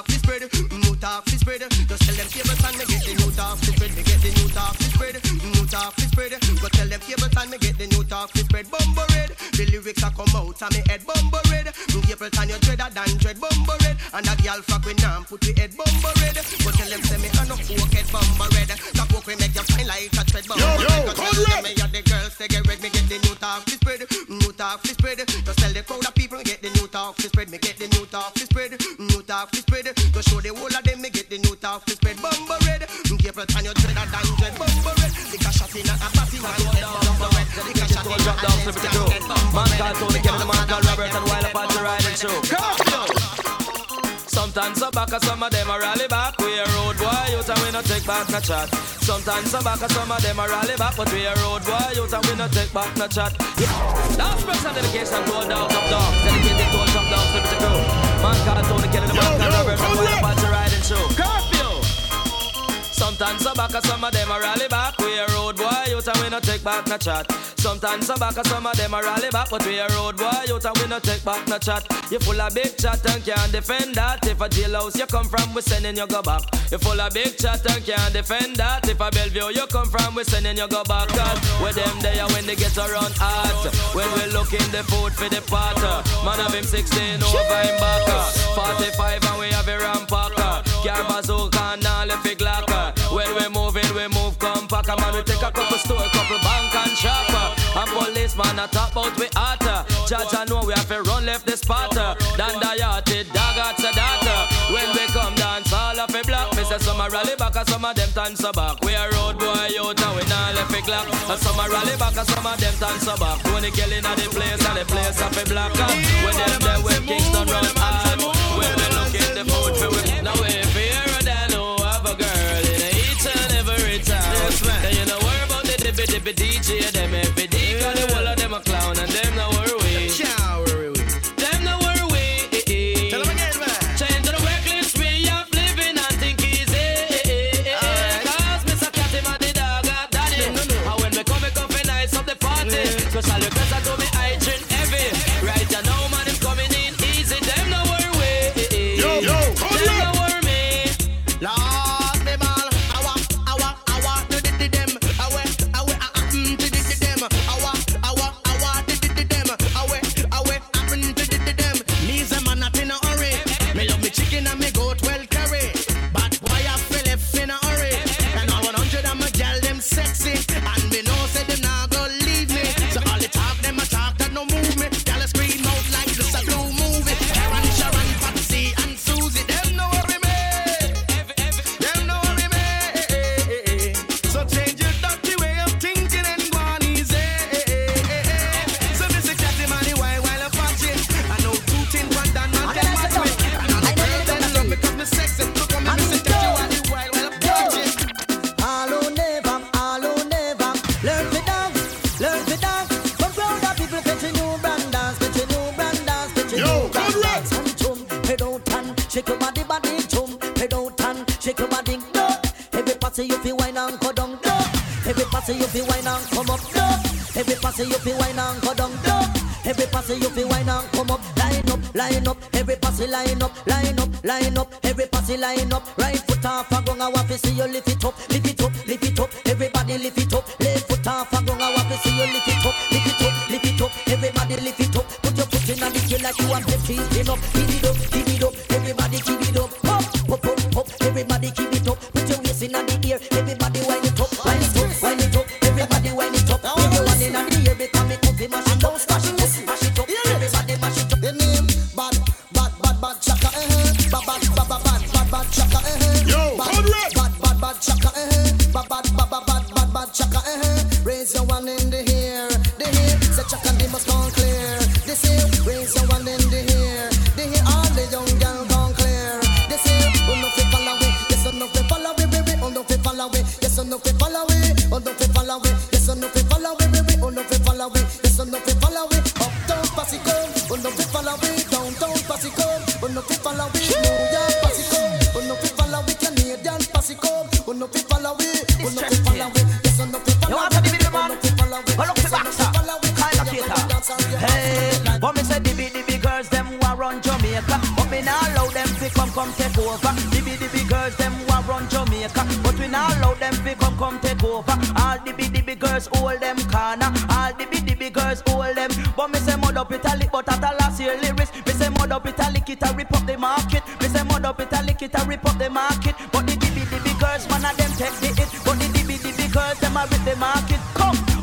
talk fi spread, new talk fi spread. Just tell them cable time me get the new talk fi spread. Me get the new talk fi spread, new talk fi spread. Go tell them cable time me get the new talk fi spread. Bumbo red, the lyrics a come out of me head. Bumbo red, April time you dreader than dread. Bumbo red, and a girl fuck with nam put we head. Bumbo red, go tell them say me a no coke head. Bumbo red, that coke we make you fine like a thread. Bumbo Yo, red, yo, tell them me a the girls they get red. Me get the new talk fi spread, new talk fi spread. Just tell the crowd of people get the new talk fi spread. Me get the new talk fi spread, new talk fi spread. To show the whole of them me get the new talk fi spread. Bumbo red, April time you dreader than dread. Bumbo red, lick a shot in a a party man head. Bumbo red, lick a shot in a down, slip it through. Man called Tony, Kevin, man called Robert, and while up on the riding show. Sometimes some back, some of them a rally back. We a road boy, out and we no take back no chat. Sometimes some back, some of them a rally back, but we a road boy, out and we no take back no chat. Yeah. Last special dedication to all dogs up dogs, dedicated to all top dogs, it through. Man called Tony, Kelly, the man called Robert, and Sometimes some back, some of them a rally back. We a road boy, out and we no take back no chat. Sometimes some back, some of them a rally back, but we a road boy, out and we no take back no chat. You full of big chat and can't defend that. If a jailhouse you come from, we sending you go back. You full of big chat and can't defend that. If a Bellevue you come from, we sending you go back. Cause with them there when they get around hot. When we looking the food for the pot. Man of him 16 over him back. 45 and we have a rampacker. Car bazooka and all the big we take a couple store, couple bank and shop. And policeman a top out we hotter. Judge I know we have to run left the spotter. Dan yachted dog at the data. When we come dance all of a block. Me say some a rally back and some of them dance a back. We a road boy out and we not left a clock. And some a rally back and some of them dance a back. When they killing at the place and the place of a block. When them there when Kingston run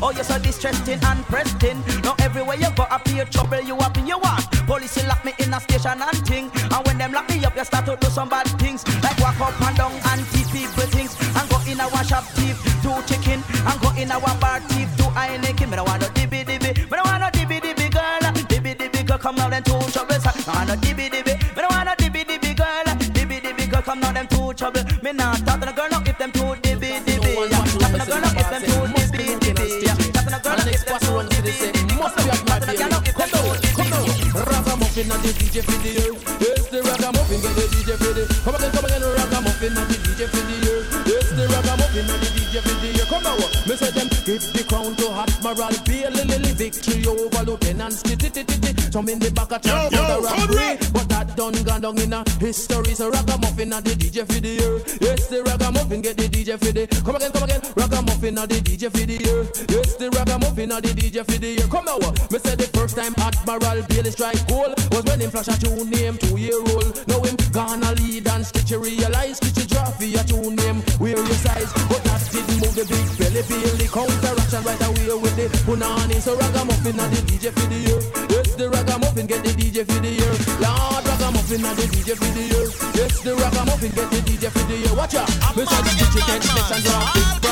oh you're so distressing and pressing. Now everywhere you go, I feel trouble, you up in your want. Police lock me in a station and thing. And when them lock me up, you start to do some bad things. Like walk up and down and teeth people things. And go in our shop thief, do chicken. And go in our bar thief, do Heineken. Me don't want no dibby dibby. Me don't want no dibby dibby girl. Dibby dibby girl, come now them two trouble. Don't want no dibby Ragamuffin and the DJ for the year. Yes, the ragamuffin get the DJ for the. Come again, come again, ragamuffin and the DJ for the year. Yes, the ragamuffin and the DJ for the year. Come now, uh, me say them give the crown to Admiral Bailey, Lily, victory over Lieutenant Stitchie, Some in the back of Yo, town, yo, and Conrad. But that done gone down in a history. So ragamuffin and the DJ for the year. Yes, the ragamuffin get the DJ for the. Come again, come again, ragamuffin and the DJ for the year. Yes, the ragamuffin and the DJ for the year. Come now, the first time Admiral Bailey strike goal was when him flash a two name two year old. Now him gonna lead and Stitchie realize Stitchie drop for your two name where your size, but that didn't move the big belly Bailey counteraction right away with the punani. So ragamuffin and the DJ for the year. Yes, the ragamuffin get the DJ for the year. Lord ragamuffin and the DJ for the year. Yes, the ragamuffin get the DJ for the year. Watch out, the DJ next and drop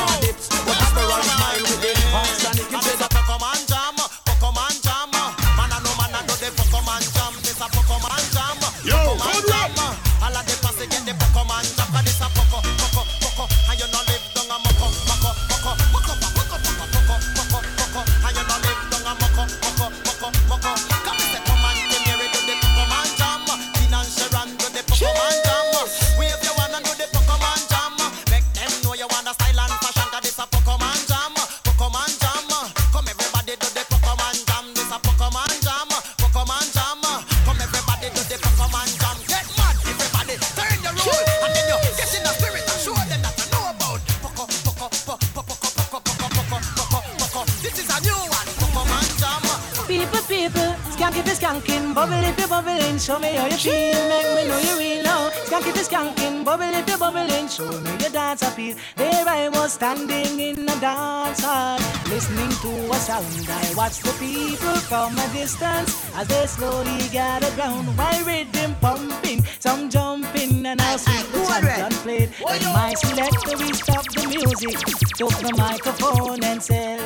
listening to a sound. I watch the people from a distance as they slowly gather round while rhythm pumping, some jumping, and I see the champion played. And my selector, we stopped the music, took the microphone and said.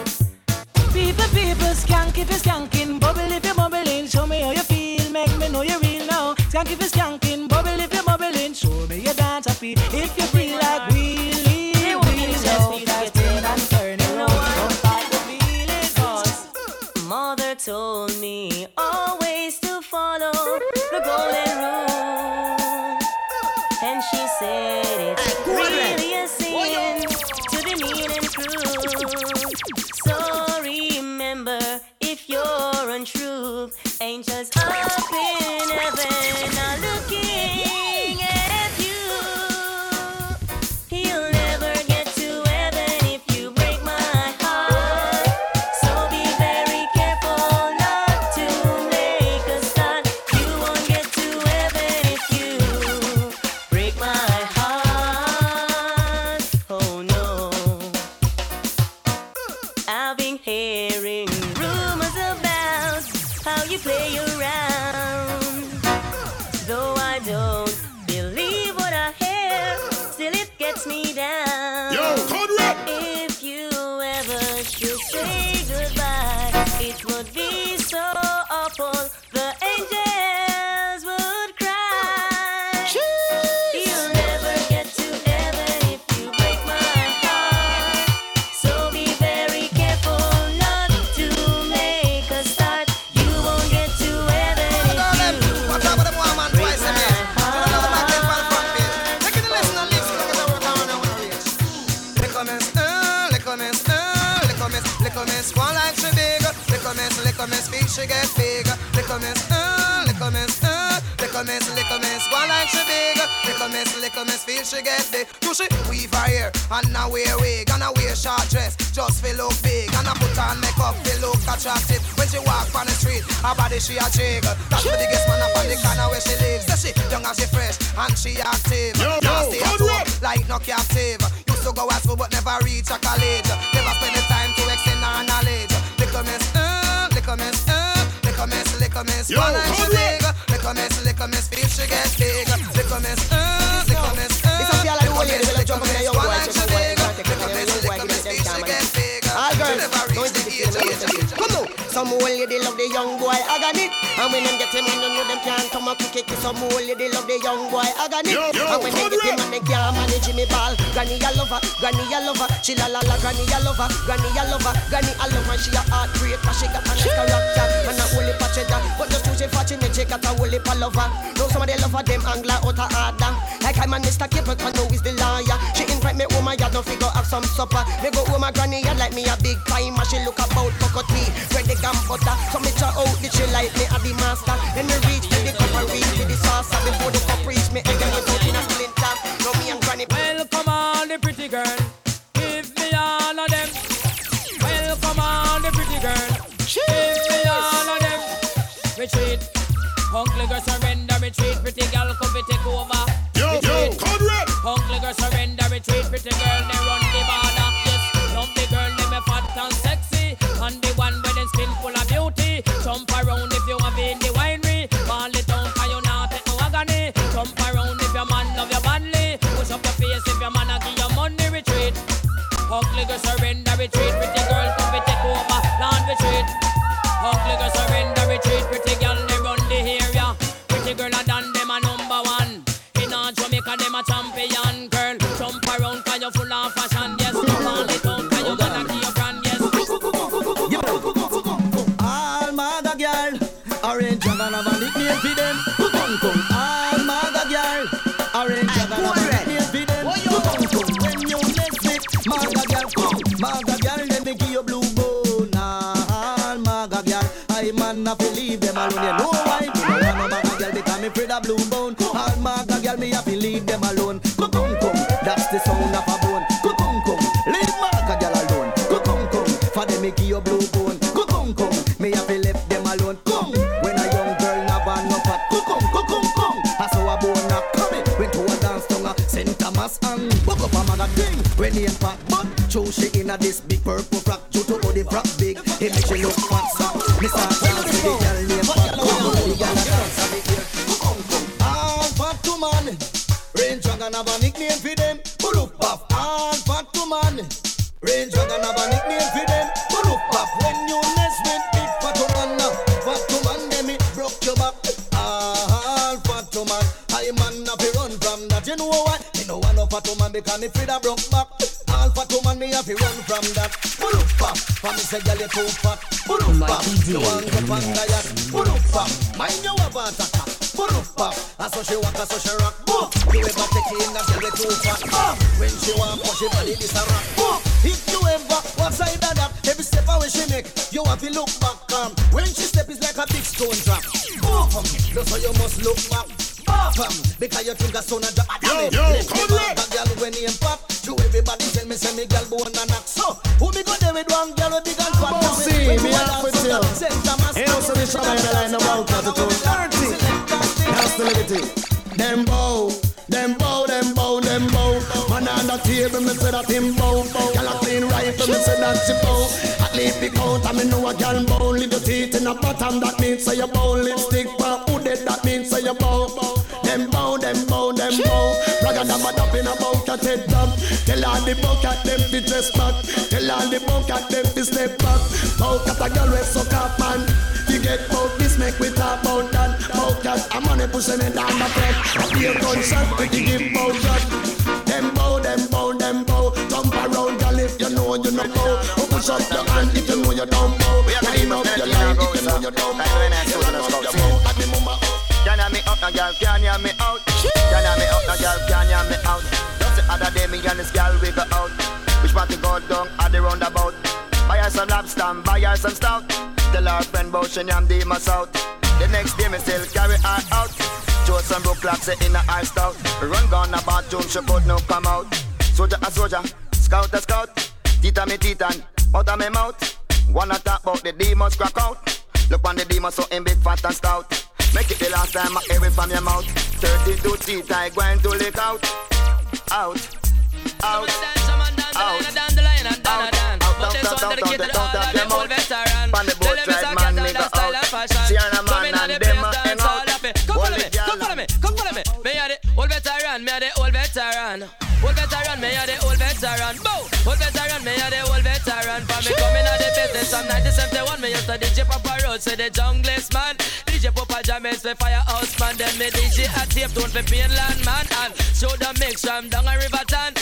People, people, skank if you're skanking, bubble if you're bubbling, show me how you feel, make me know you're real now. Skank if you're skanking, bubble if you're bubbling, show me your dance happy. If you feel like told me always to follow the golden rule. And she said it's really a sin to the mean and cruel. So remember, if you're untrue, angels get she weave her hair and now wear wig and I wear short dress just feel look big and I put on makeup feel look attractive. When she walk on the street, her body she a jiggle. That's the biggest man up on the corner where she lives. Say she young and she fresh and she active. Yo, yo, stay at home like no captive. Used to go at school but never reach a college. Never spend the time to extend her knowledge. Little miss, uh, little miss, uh, little miss, little miss. Yo, One like she Conrad. big. Little miss, little miss, feel she get big. Little miss, uh, little miss, uh, It's a feel like the little whole lady miss, will little jump in miss. a young One boy, like she young boy, big. can't take it, Little young miss, boy, little give me miss, ten feel she time, get big. All She girls, never don't reach the take age of it, eighteen. Come on, some old lady love the young boy agony, and when them get him you know them can't come up quick. Some old lady love the young boy agony, Yo, yo, and when they get him on, they can't manage him ball. Granny a lover, granny a lover, she la la la, granny a lover, granny a lover, granny a lover, she a heartbreak, cause she got an nice character and a holy patchetta, but just too she fortunate, she got a holy lover. Know some of the lover them angler out a harder. Like I'm a Mr. Capleton, know is the lawyer. She invite me home, I got no figure have some supper. Me go home, my granny yard like me a big timer. She look about cocoa tea, bread the gum butter. So me try out the she like me a the master. Then me reach to the cup and reach to the saucer. Before the cup reach me, egg and me put in a splinter. Now me and granny. Welcome on the pretty girl. Give me all of them. Welcome on the pretty girl. Give me all of them. Retreat. Uncle girl surrender, retreat. Pretty girl come fi take over. Yo, yo, Retreat. Conrad. Uncle girl surrender, retreat. Pretty girl Surrender, retreat. Pretty me broke back. All fat to man, me have to run from that. Pull for me say girl you too fat. Pull you want go pan diet. Pull up mind you have a attack. Pull up puff, she walk, I saw she rock. Boom, you ever take in a girl you too fat. Ah, when she want push she body this a rock. Boom, If you ever walk side of that, every step away she make, you have to look back. Um, when she step is like a big stone drop. Boom, that's how you must look back. Bam, because you think a son of drop. Yo, yo, come back, a girl when name pop. To everybody tell me, say me girl born and knock. So, who me go there with one girl with big and fat? Bossy, me have with you. Ain't no solution in the line about attitude. Dirty. That's the liberty. Them bow, them bow, them bow, them bow. Man on the table, me say that him bow. Girl a clean rifle, me say that she bow. At least out, and me know a girl bow. Little teeth in a bottom, that means say you bow. Lipstick them bow. Ragga dabba dab in a head dab. Tell all the bucket them fi dress back. Tell all the bucket them fi step back. Bout at a girl with suck up man. You get bout this, make we talk bout that. Bout that, I'm on pushing it down the front. A beer gunshot, we can give bout that. Them bow, them bow, them bow. Jump around, girl, if you know you know bow. Oh, push up your hand if you know you don't bow. Line up your line if you know you don't bow. Line up your mouth at the. Can you me up, girl? Can you and this girl we go out. Which part to go down at the roundabout? Buy her some lobster, and buy her some stout. Tell her friend about she yam the south. The next day, me still carry her out. Show some broke clocks in a ice stout. Run gone a bathroom, she could no come out. Soldier a soldier, scout a scout. Tita me titan, out of me mouth. Wanna talk about the demons crack out. Look on the demons so in big fat and stout. Make it the last time I hear it from your mouth. 32 teeth, I going to lick out. Out. Out. The boat ride, man, nigga out. See her a man and them a hang out. Come follow me, come follow me, come follow me. Me the old veteran, me the old veteran. Old veteran, me the old veteran. Bow. Old veteran, me the old veteran. For me coming out the business from 1971, me used to DJ Papa Road, say the junglist man. DJ Papa James, the firehouse man. Then me DJ a tape tune for Painland man. And show the mix from down a Riverton. DJ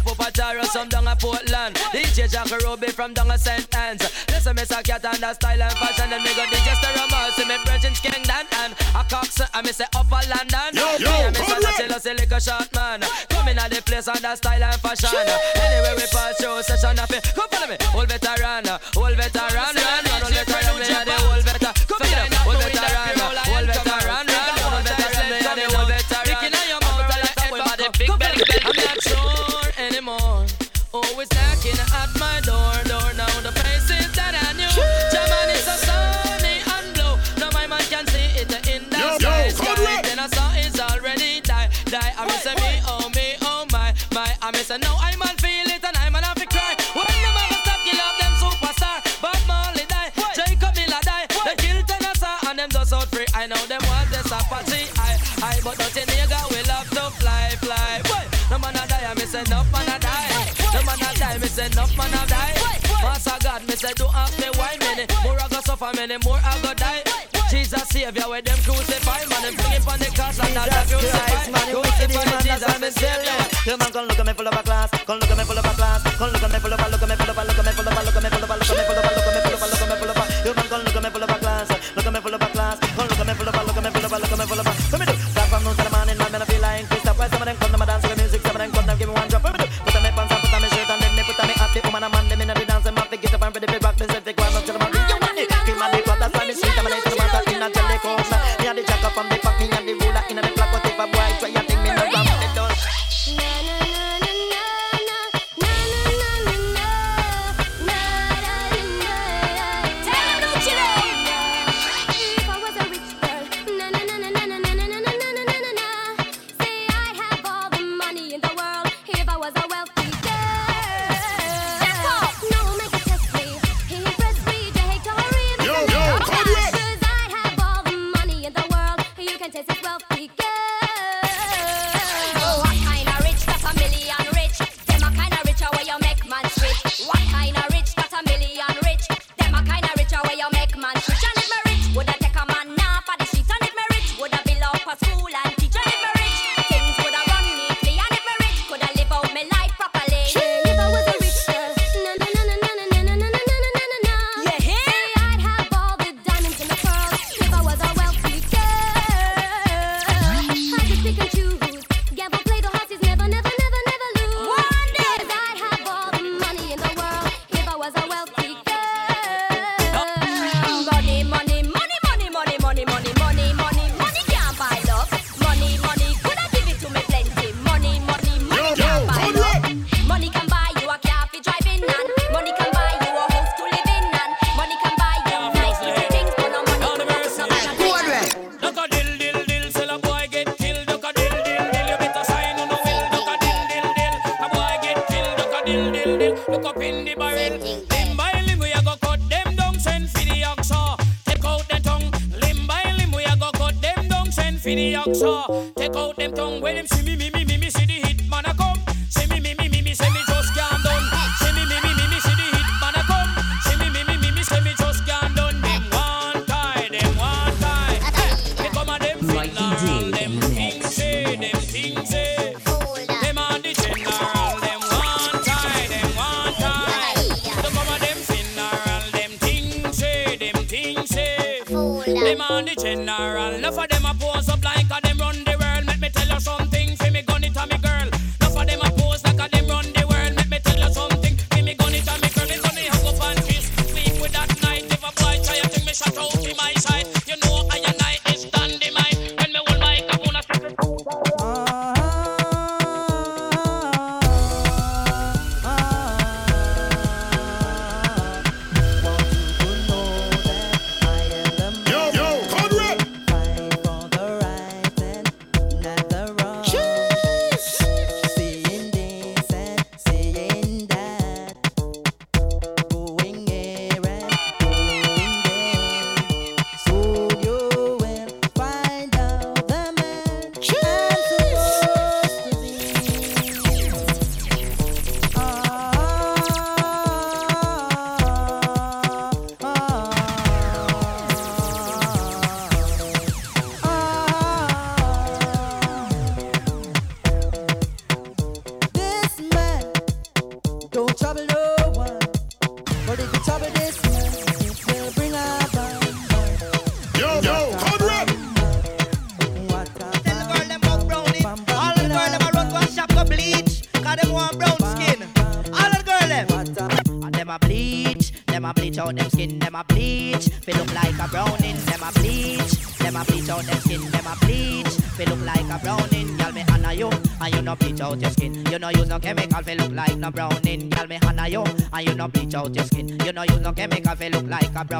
Papa Taro, some down a Portland. DJ Jack Ruby from down a St. Anne's. Listen, say cat and the style and fashion. Then me go DJ Stereo see me Virgin Kingdom. And a Cox, and me say Upper London. Yo, yo, me, and come say, on. say, say, like a short man. Coming at the place on the style and fashion. Anyway, we pass through session of it. Come follow me, old veteran, old veteran, run, run, old veteran, a the old veteran. Come old veteran, old veteran, run, old veteran, a the old veteran. Picking on your mouth like that boy with the big belly. I'm not sure God, don't ask me why many more I go suffer, many more I go die. Jesus Savior, where them crucify, man, them bring him on the cross and not the crucify. Crucify Jesus, me Savior. You man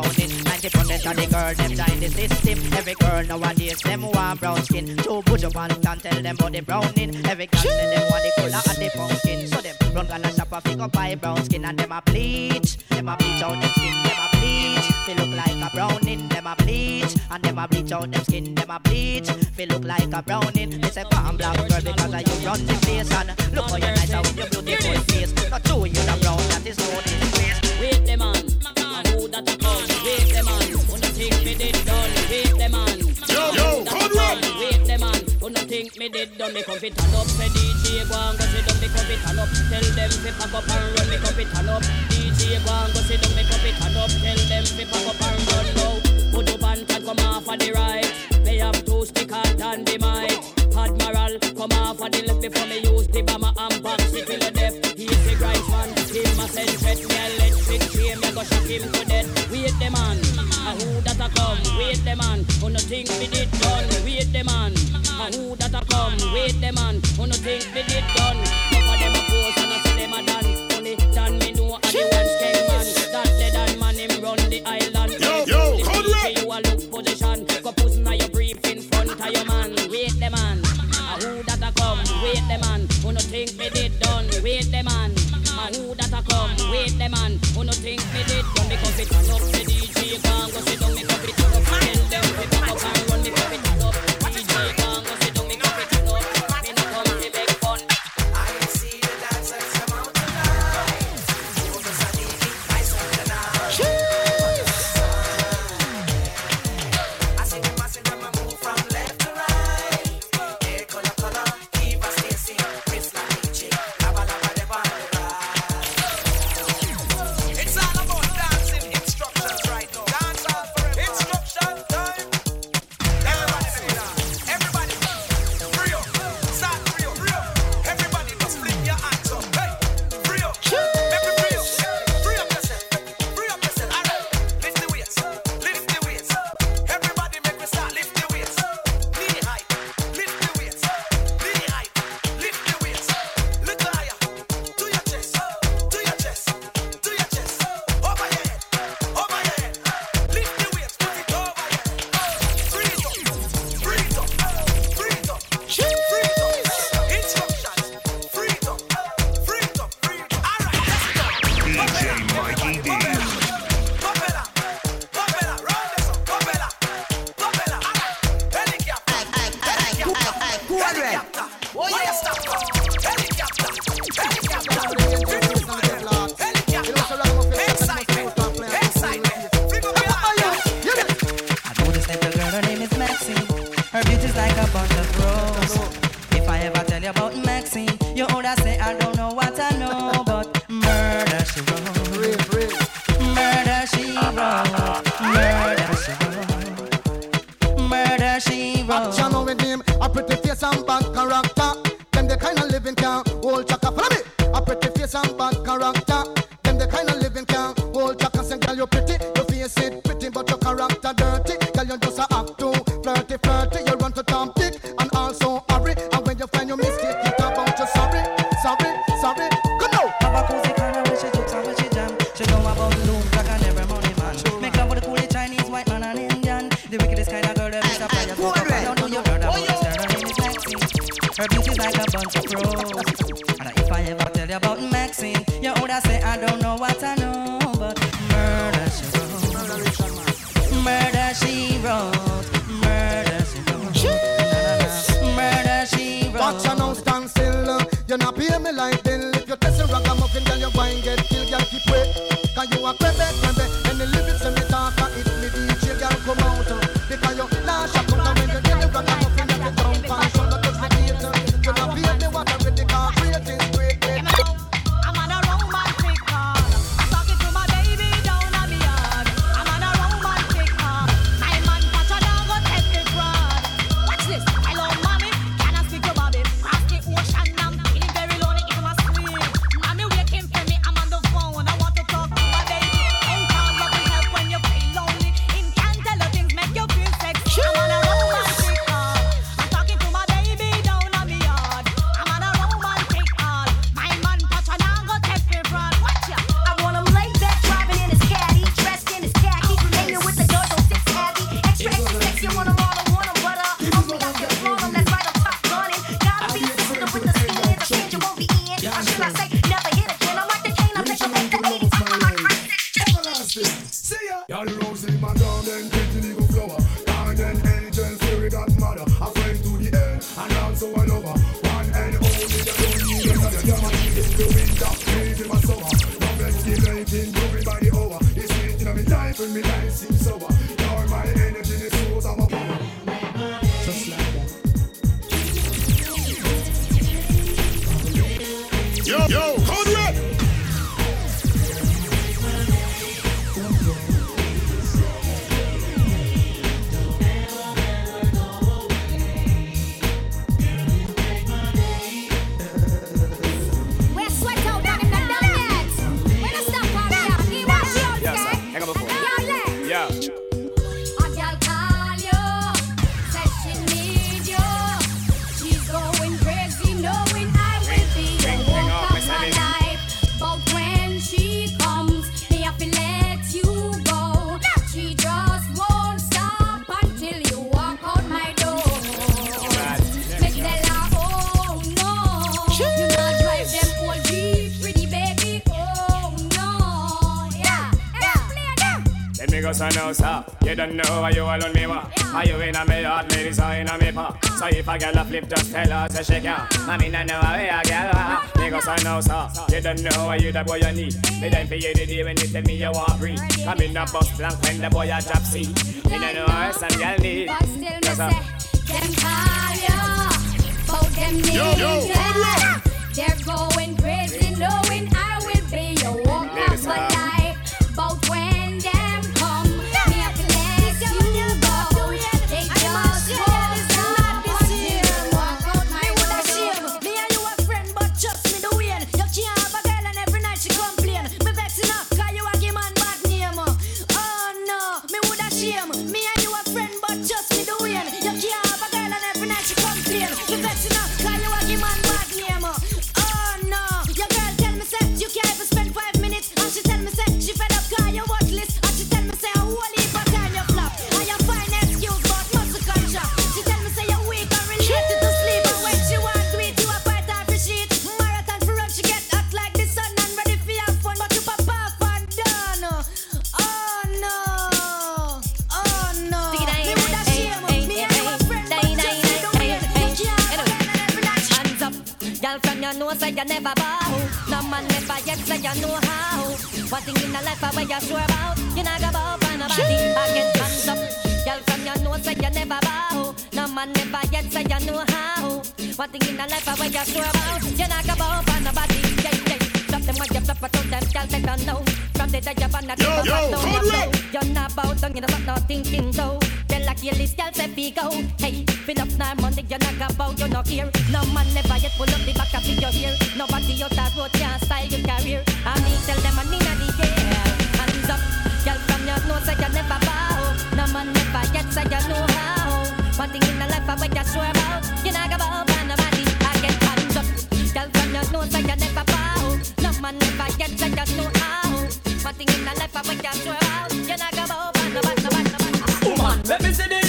look like a browning. 90% of the girl them join the system. Every girl nowadays them want brown skin. Two your pants and tell them about the browning. Every girl say them want the color of the pumpkin. So them run gonna shop a figure buy brown skin and them a bleach. Them a bleach out them skin. Them a bleach. Feel look like a browning. Them a bleach and them a bleach out them skin. Them a bleach. Feel look like a browning. They say come black girl because of you run the place and look how you nice with your beautiful face. Not true you the brown that is no disgrace. Wait the man, a who that a come? Wait the man, no think me did done? Wait the man, Yo, yo, who that a Conrad. come? Wait the man, no think me did done? Me come fit turn up, say DJ go and go sit down, me come fit turn up. Tell them fi pack up and run, me come fit turn up. DJ go and go sit down, me come fit turn up. Tell them fi pack up and run now. Put up and tag come off of the right. Me have two stick hard and the mic. Admiral come off of the left before me use the bomber and box it till the death. He's the grind man, him me electric chain, go him to death. Wait the man, a who that a come? Wait the man, who no think me did done? Wait the man, a who that a come? Wait the man, who no think me did done? Enough of them a pose and I say them a done. in me life. if just tell her to shake ya. I mean, I know how a girl are. Because I know, sir, you don't know how you the boy you need. Me then for you the day when you tell me you want free. I mean I bust blank when the boy a drop seat. Me don't know how some girl need. But still, me say, them fire, both them niggas. They're going crazy knowing I will be your walk. Say you know how. One thing in the life I where you sure about. You not go bow for nobody. Yeah, yeah. Stop them when you flip it out them, girl they don't know. From the day you're on the Yo, yo, you up. flow. You're not bow down, you know what not thinking so. Tell a kill this girl say fi go. Hey, fill up now money, you're not go bow, you not here. No man never yet pull up the back of your ear. Nobody out that road can style your career. I me tell them I need a the. Hands up, girl from your nose say you never bow. No man never yet say you know how. One thing in the life I where oh. you sure about. You not go bow for nobody. I get hands up, girl from your nose say you never bow. No man never yet say you know how. One thing in the life I where oh. you sure about. You not go bow for nobody. Woman, let me see the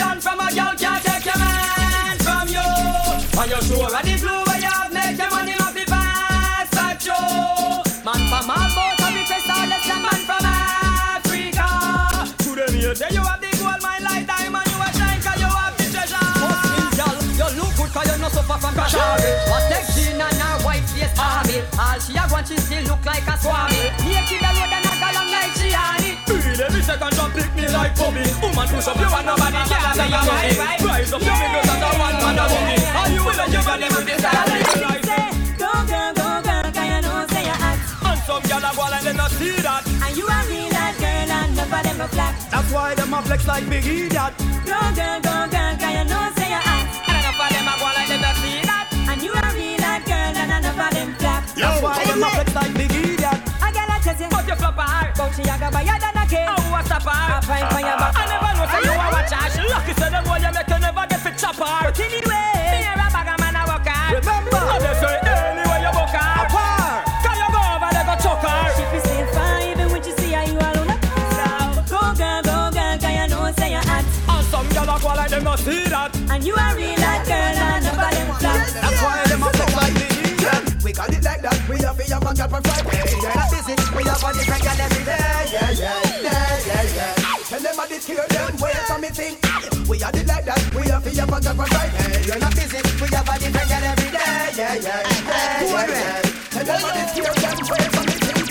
All she a want, she still look like a swami. Naked a road and a galang like Gianni. Feel every second jump pick me like Bobby. Woman push up you and nobody can say you money. Rise up your fingers as a one man a woman. And you will let your body with this style. Go girl, go girl, you know say you hot. And some gyal a go and they not see that. And you a real hot girl and none of them a flat. That's why them a flex like Big Idiot. Go girl, go girl, 'cause you know say you're hot. Why them a flex like Big Idiot. A girl a you, But you flop her. but she a go buy than a cake. Oh, what's her? A pint for your back. I a young girl for Friday. You're not busy. We have a different girl every day. Yeah, yeah, yeah, yeah, yeah. Tell them I did hear them. Wait for me think. We had it like that. We have a young girl for Friday. You're not busy. We have a different girl every day. Yeah, yeah, yeah, yeah, yeah. Tell them I did hear them. Wait for me think.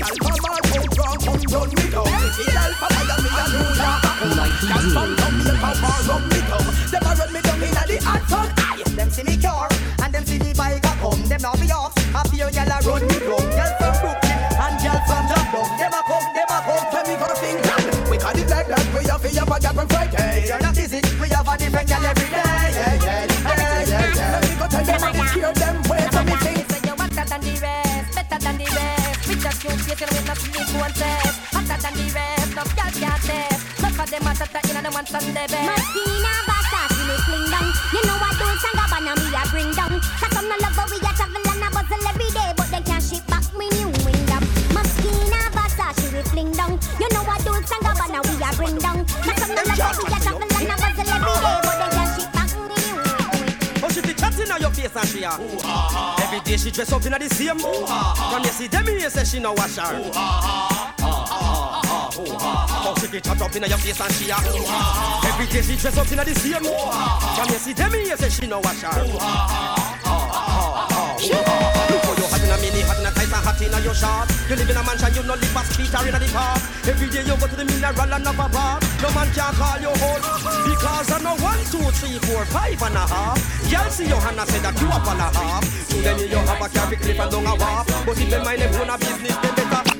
Girl from all road wrong, come run me down. See girl from all me a do ya. Girl from Jamaica far run me down. Them a run me down inna the hot sun. Them see me car and them see the bike a come. Them now be off. A few gyal a run me down. Gyal from Brooklyn and gyal from Dublin. Them a come, them a come to me for England. We got it like that. We have a gyal from Friday. You're not busy. We have a different gyal every day. Yeah, yeah, yeah, go tell them I hear them. Wait for me think. Say hotter than the rest, better than the rest. With just you face, you with no sleep one test. Hotter than the rest, no girl can't. None of them a tata in and want best. Face and she a Every day she dress up in a the same From them here say she no wash her Oh, she be chat up in your face and she a Every day she dress up in a the same From them here say she no wash her Hot in a mini, hot in a tight and hot in a your short You live in a mansion, you no live a street or in a the park. Every day you go to the mineral and have a bar No man can call you old Because I know one, two, three, four, five and a half. Girl see your hand and say that you up and a half. So then you have a carry clip and don't a walk. But if them mind them own a business, then better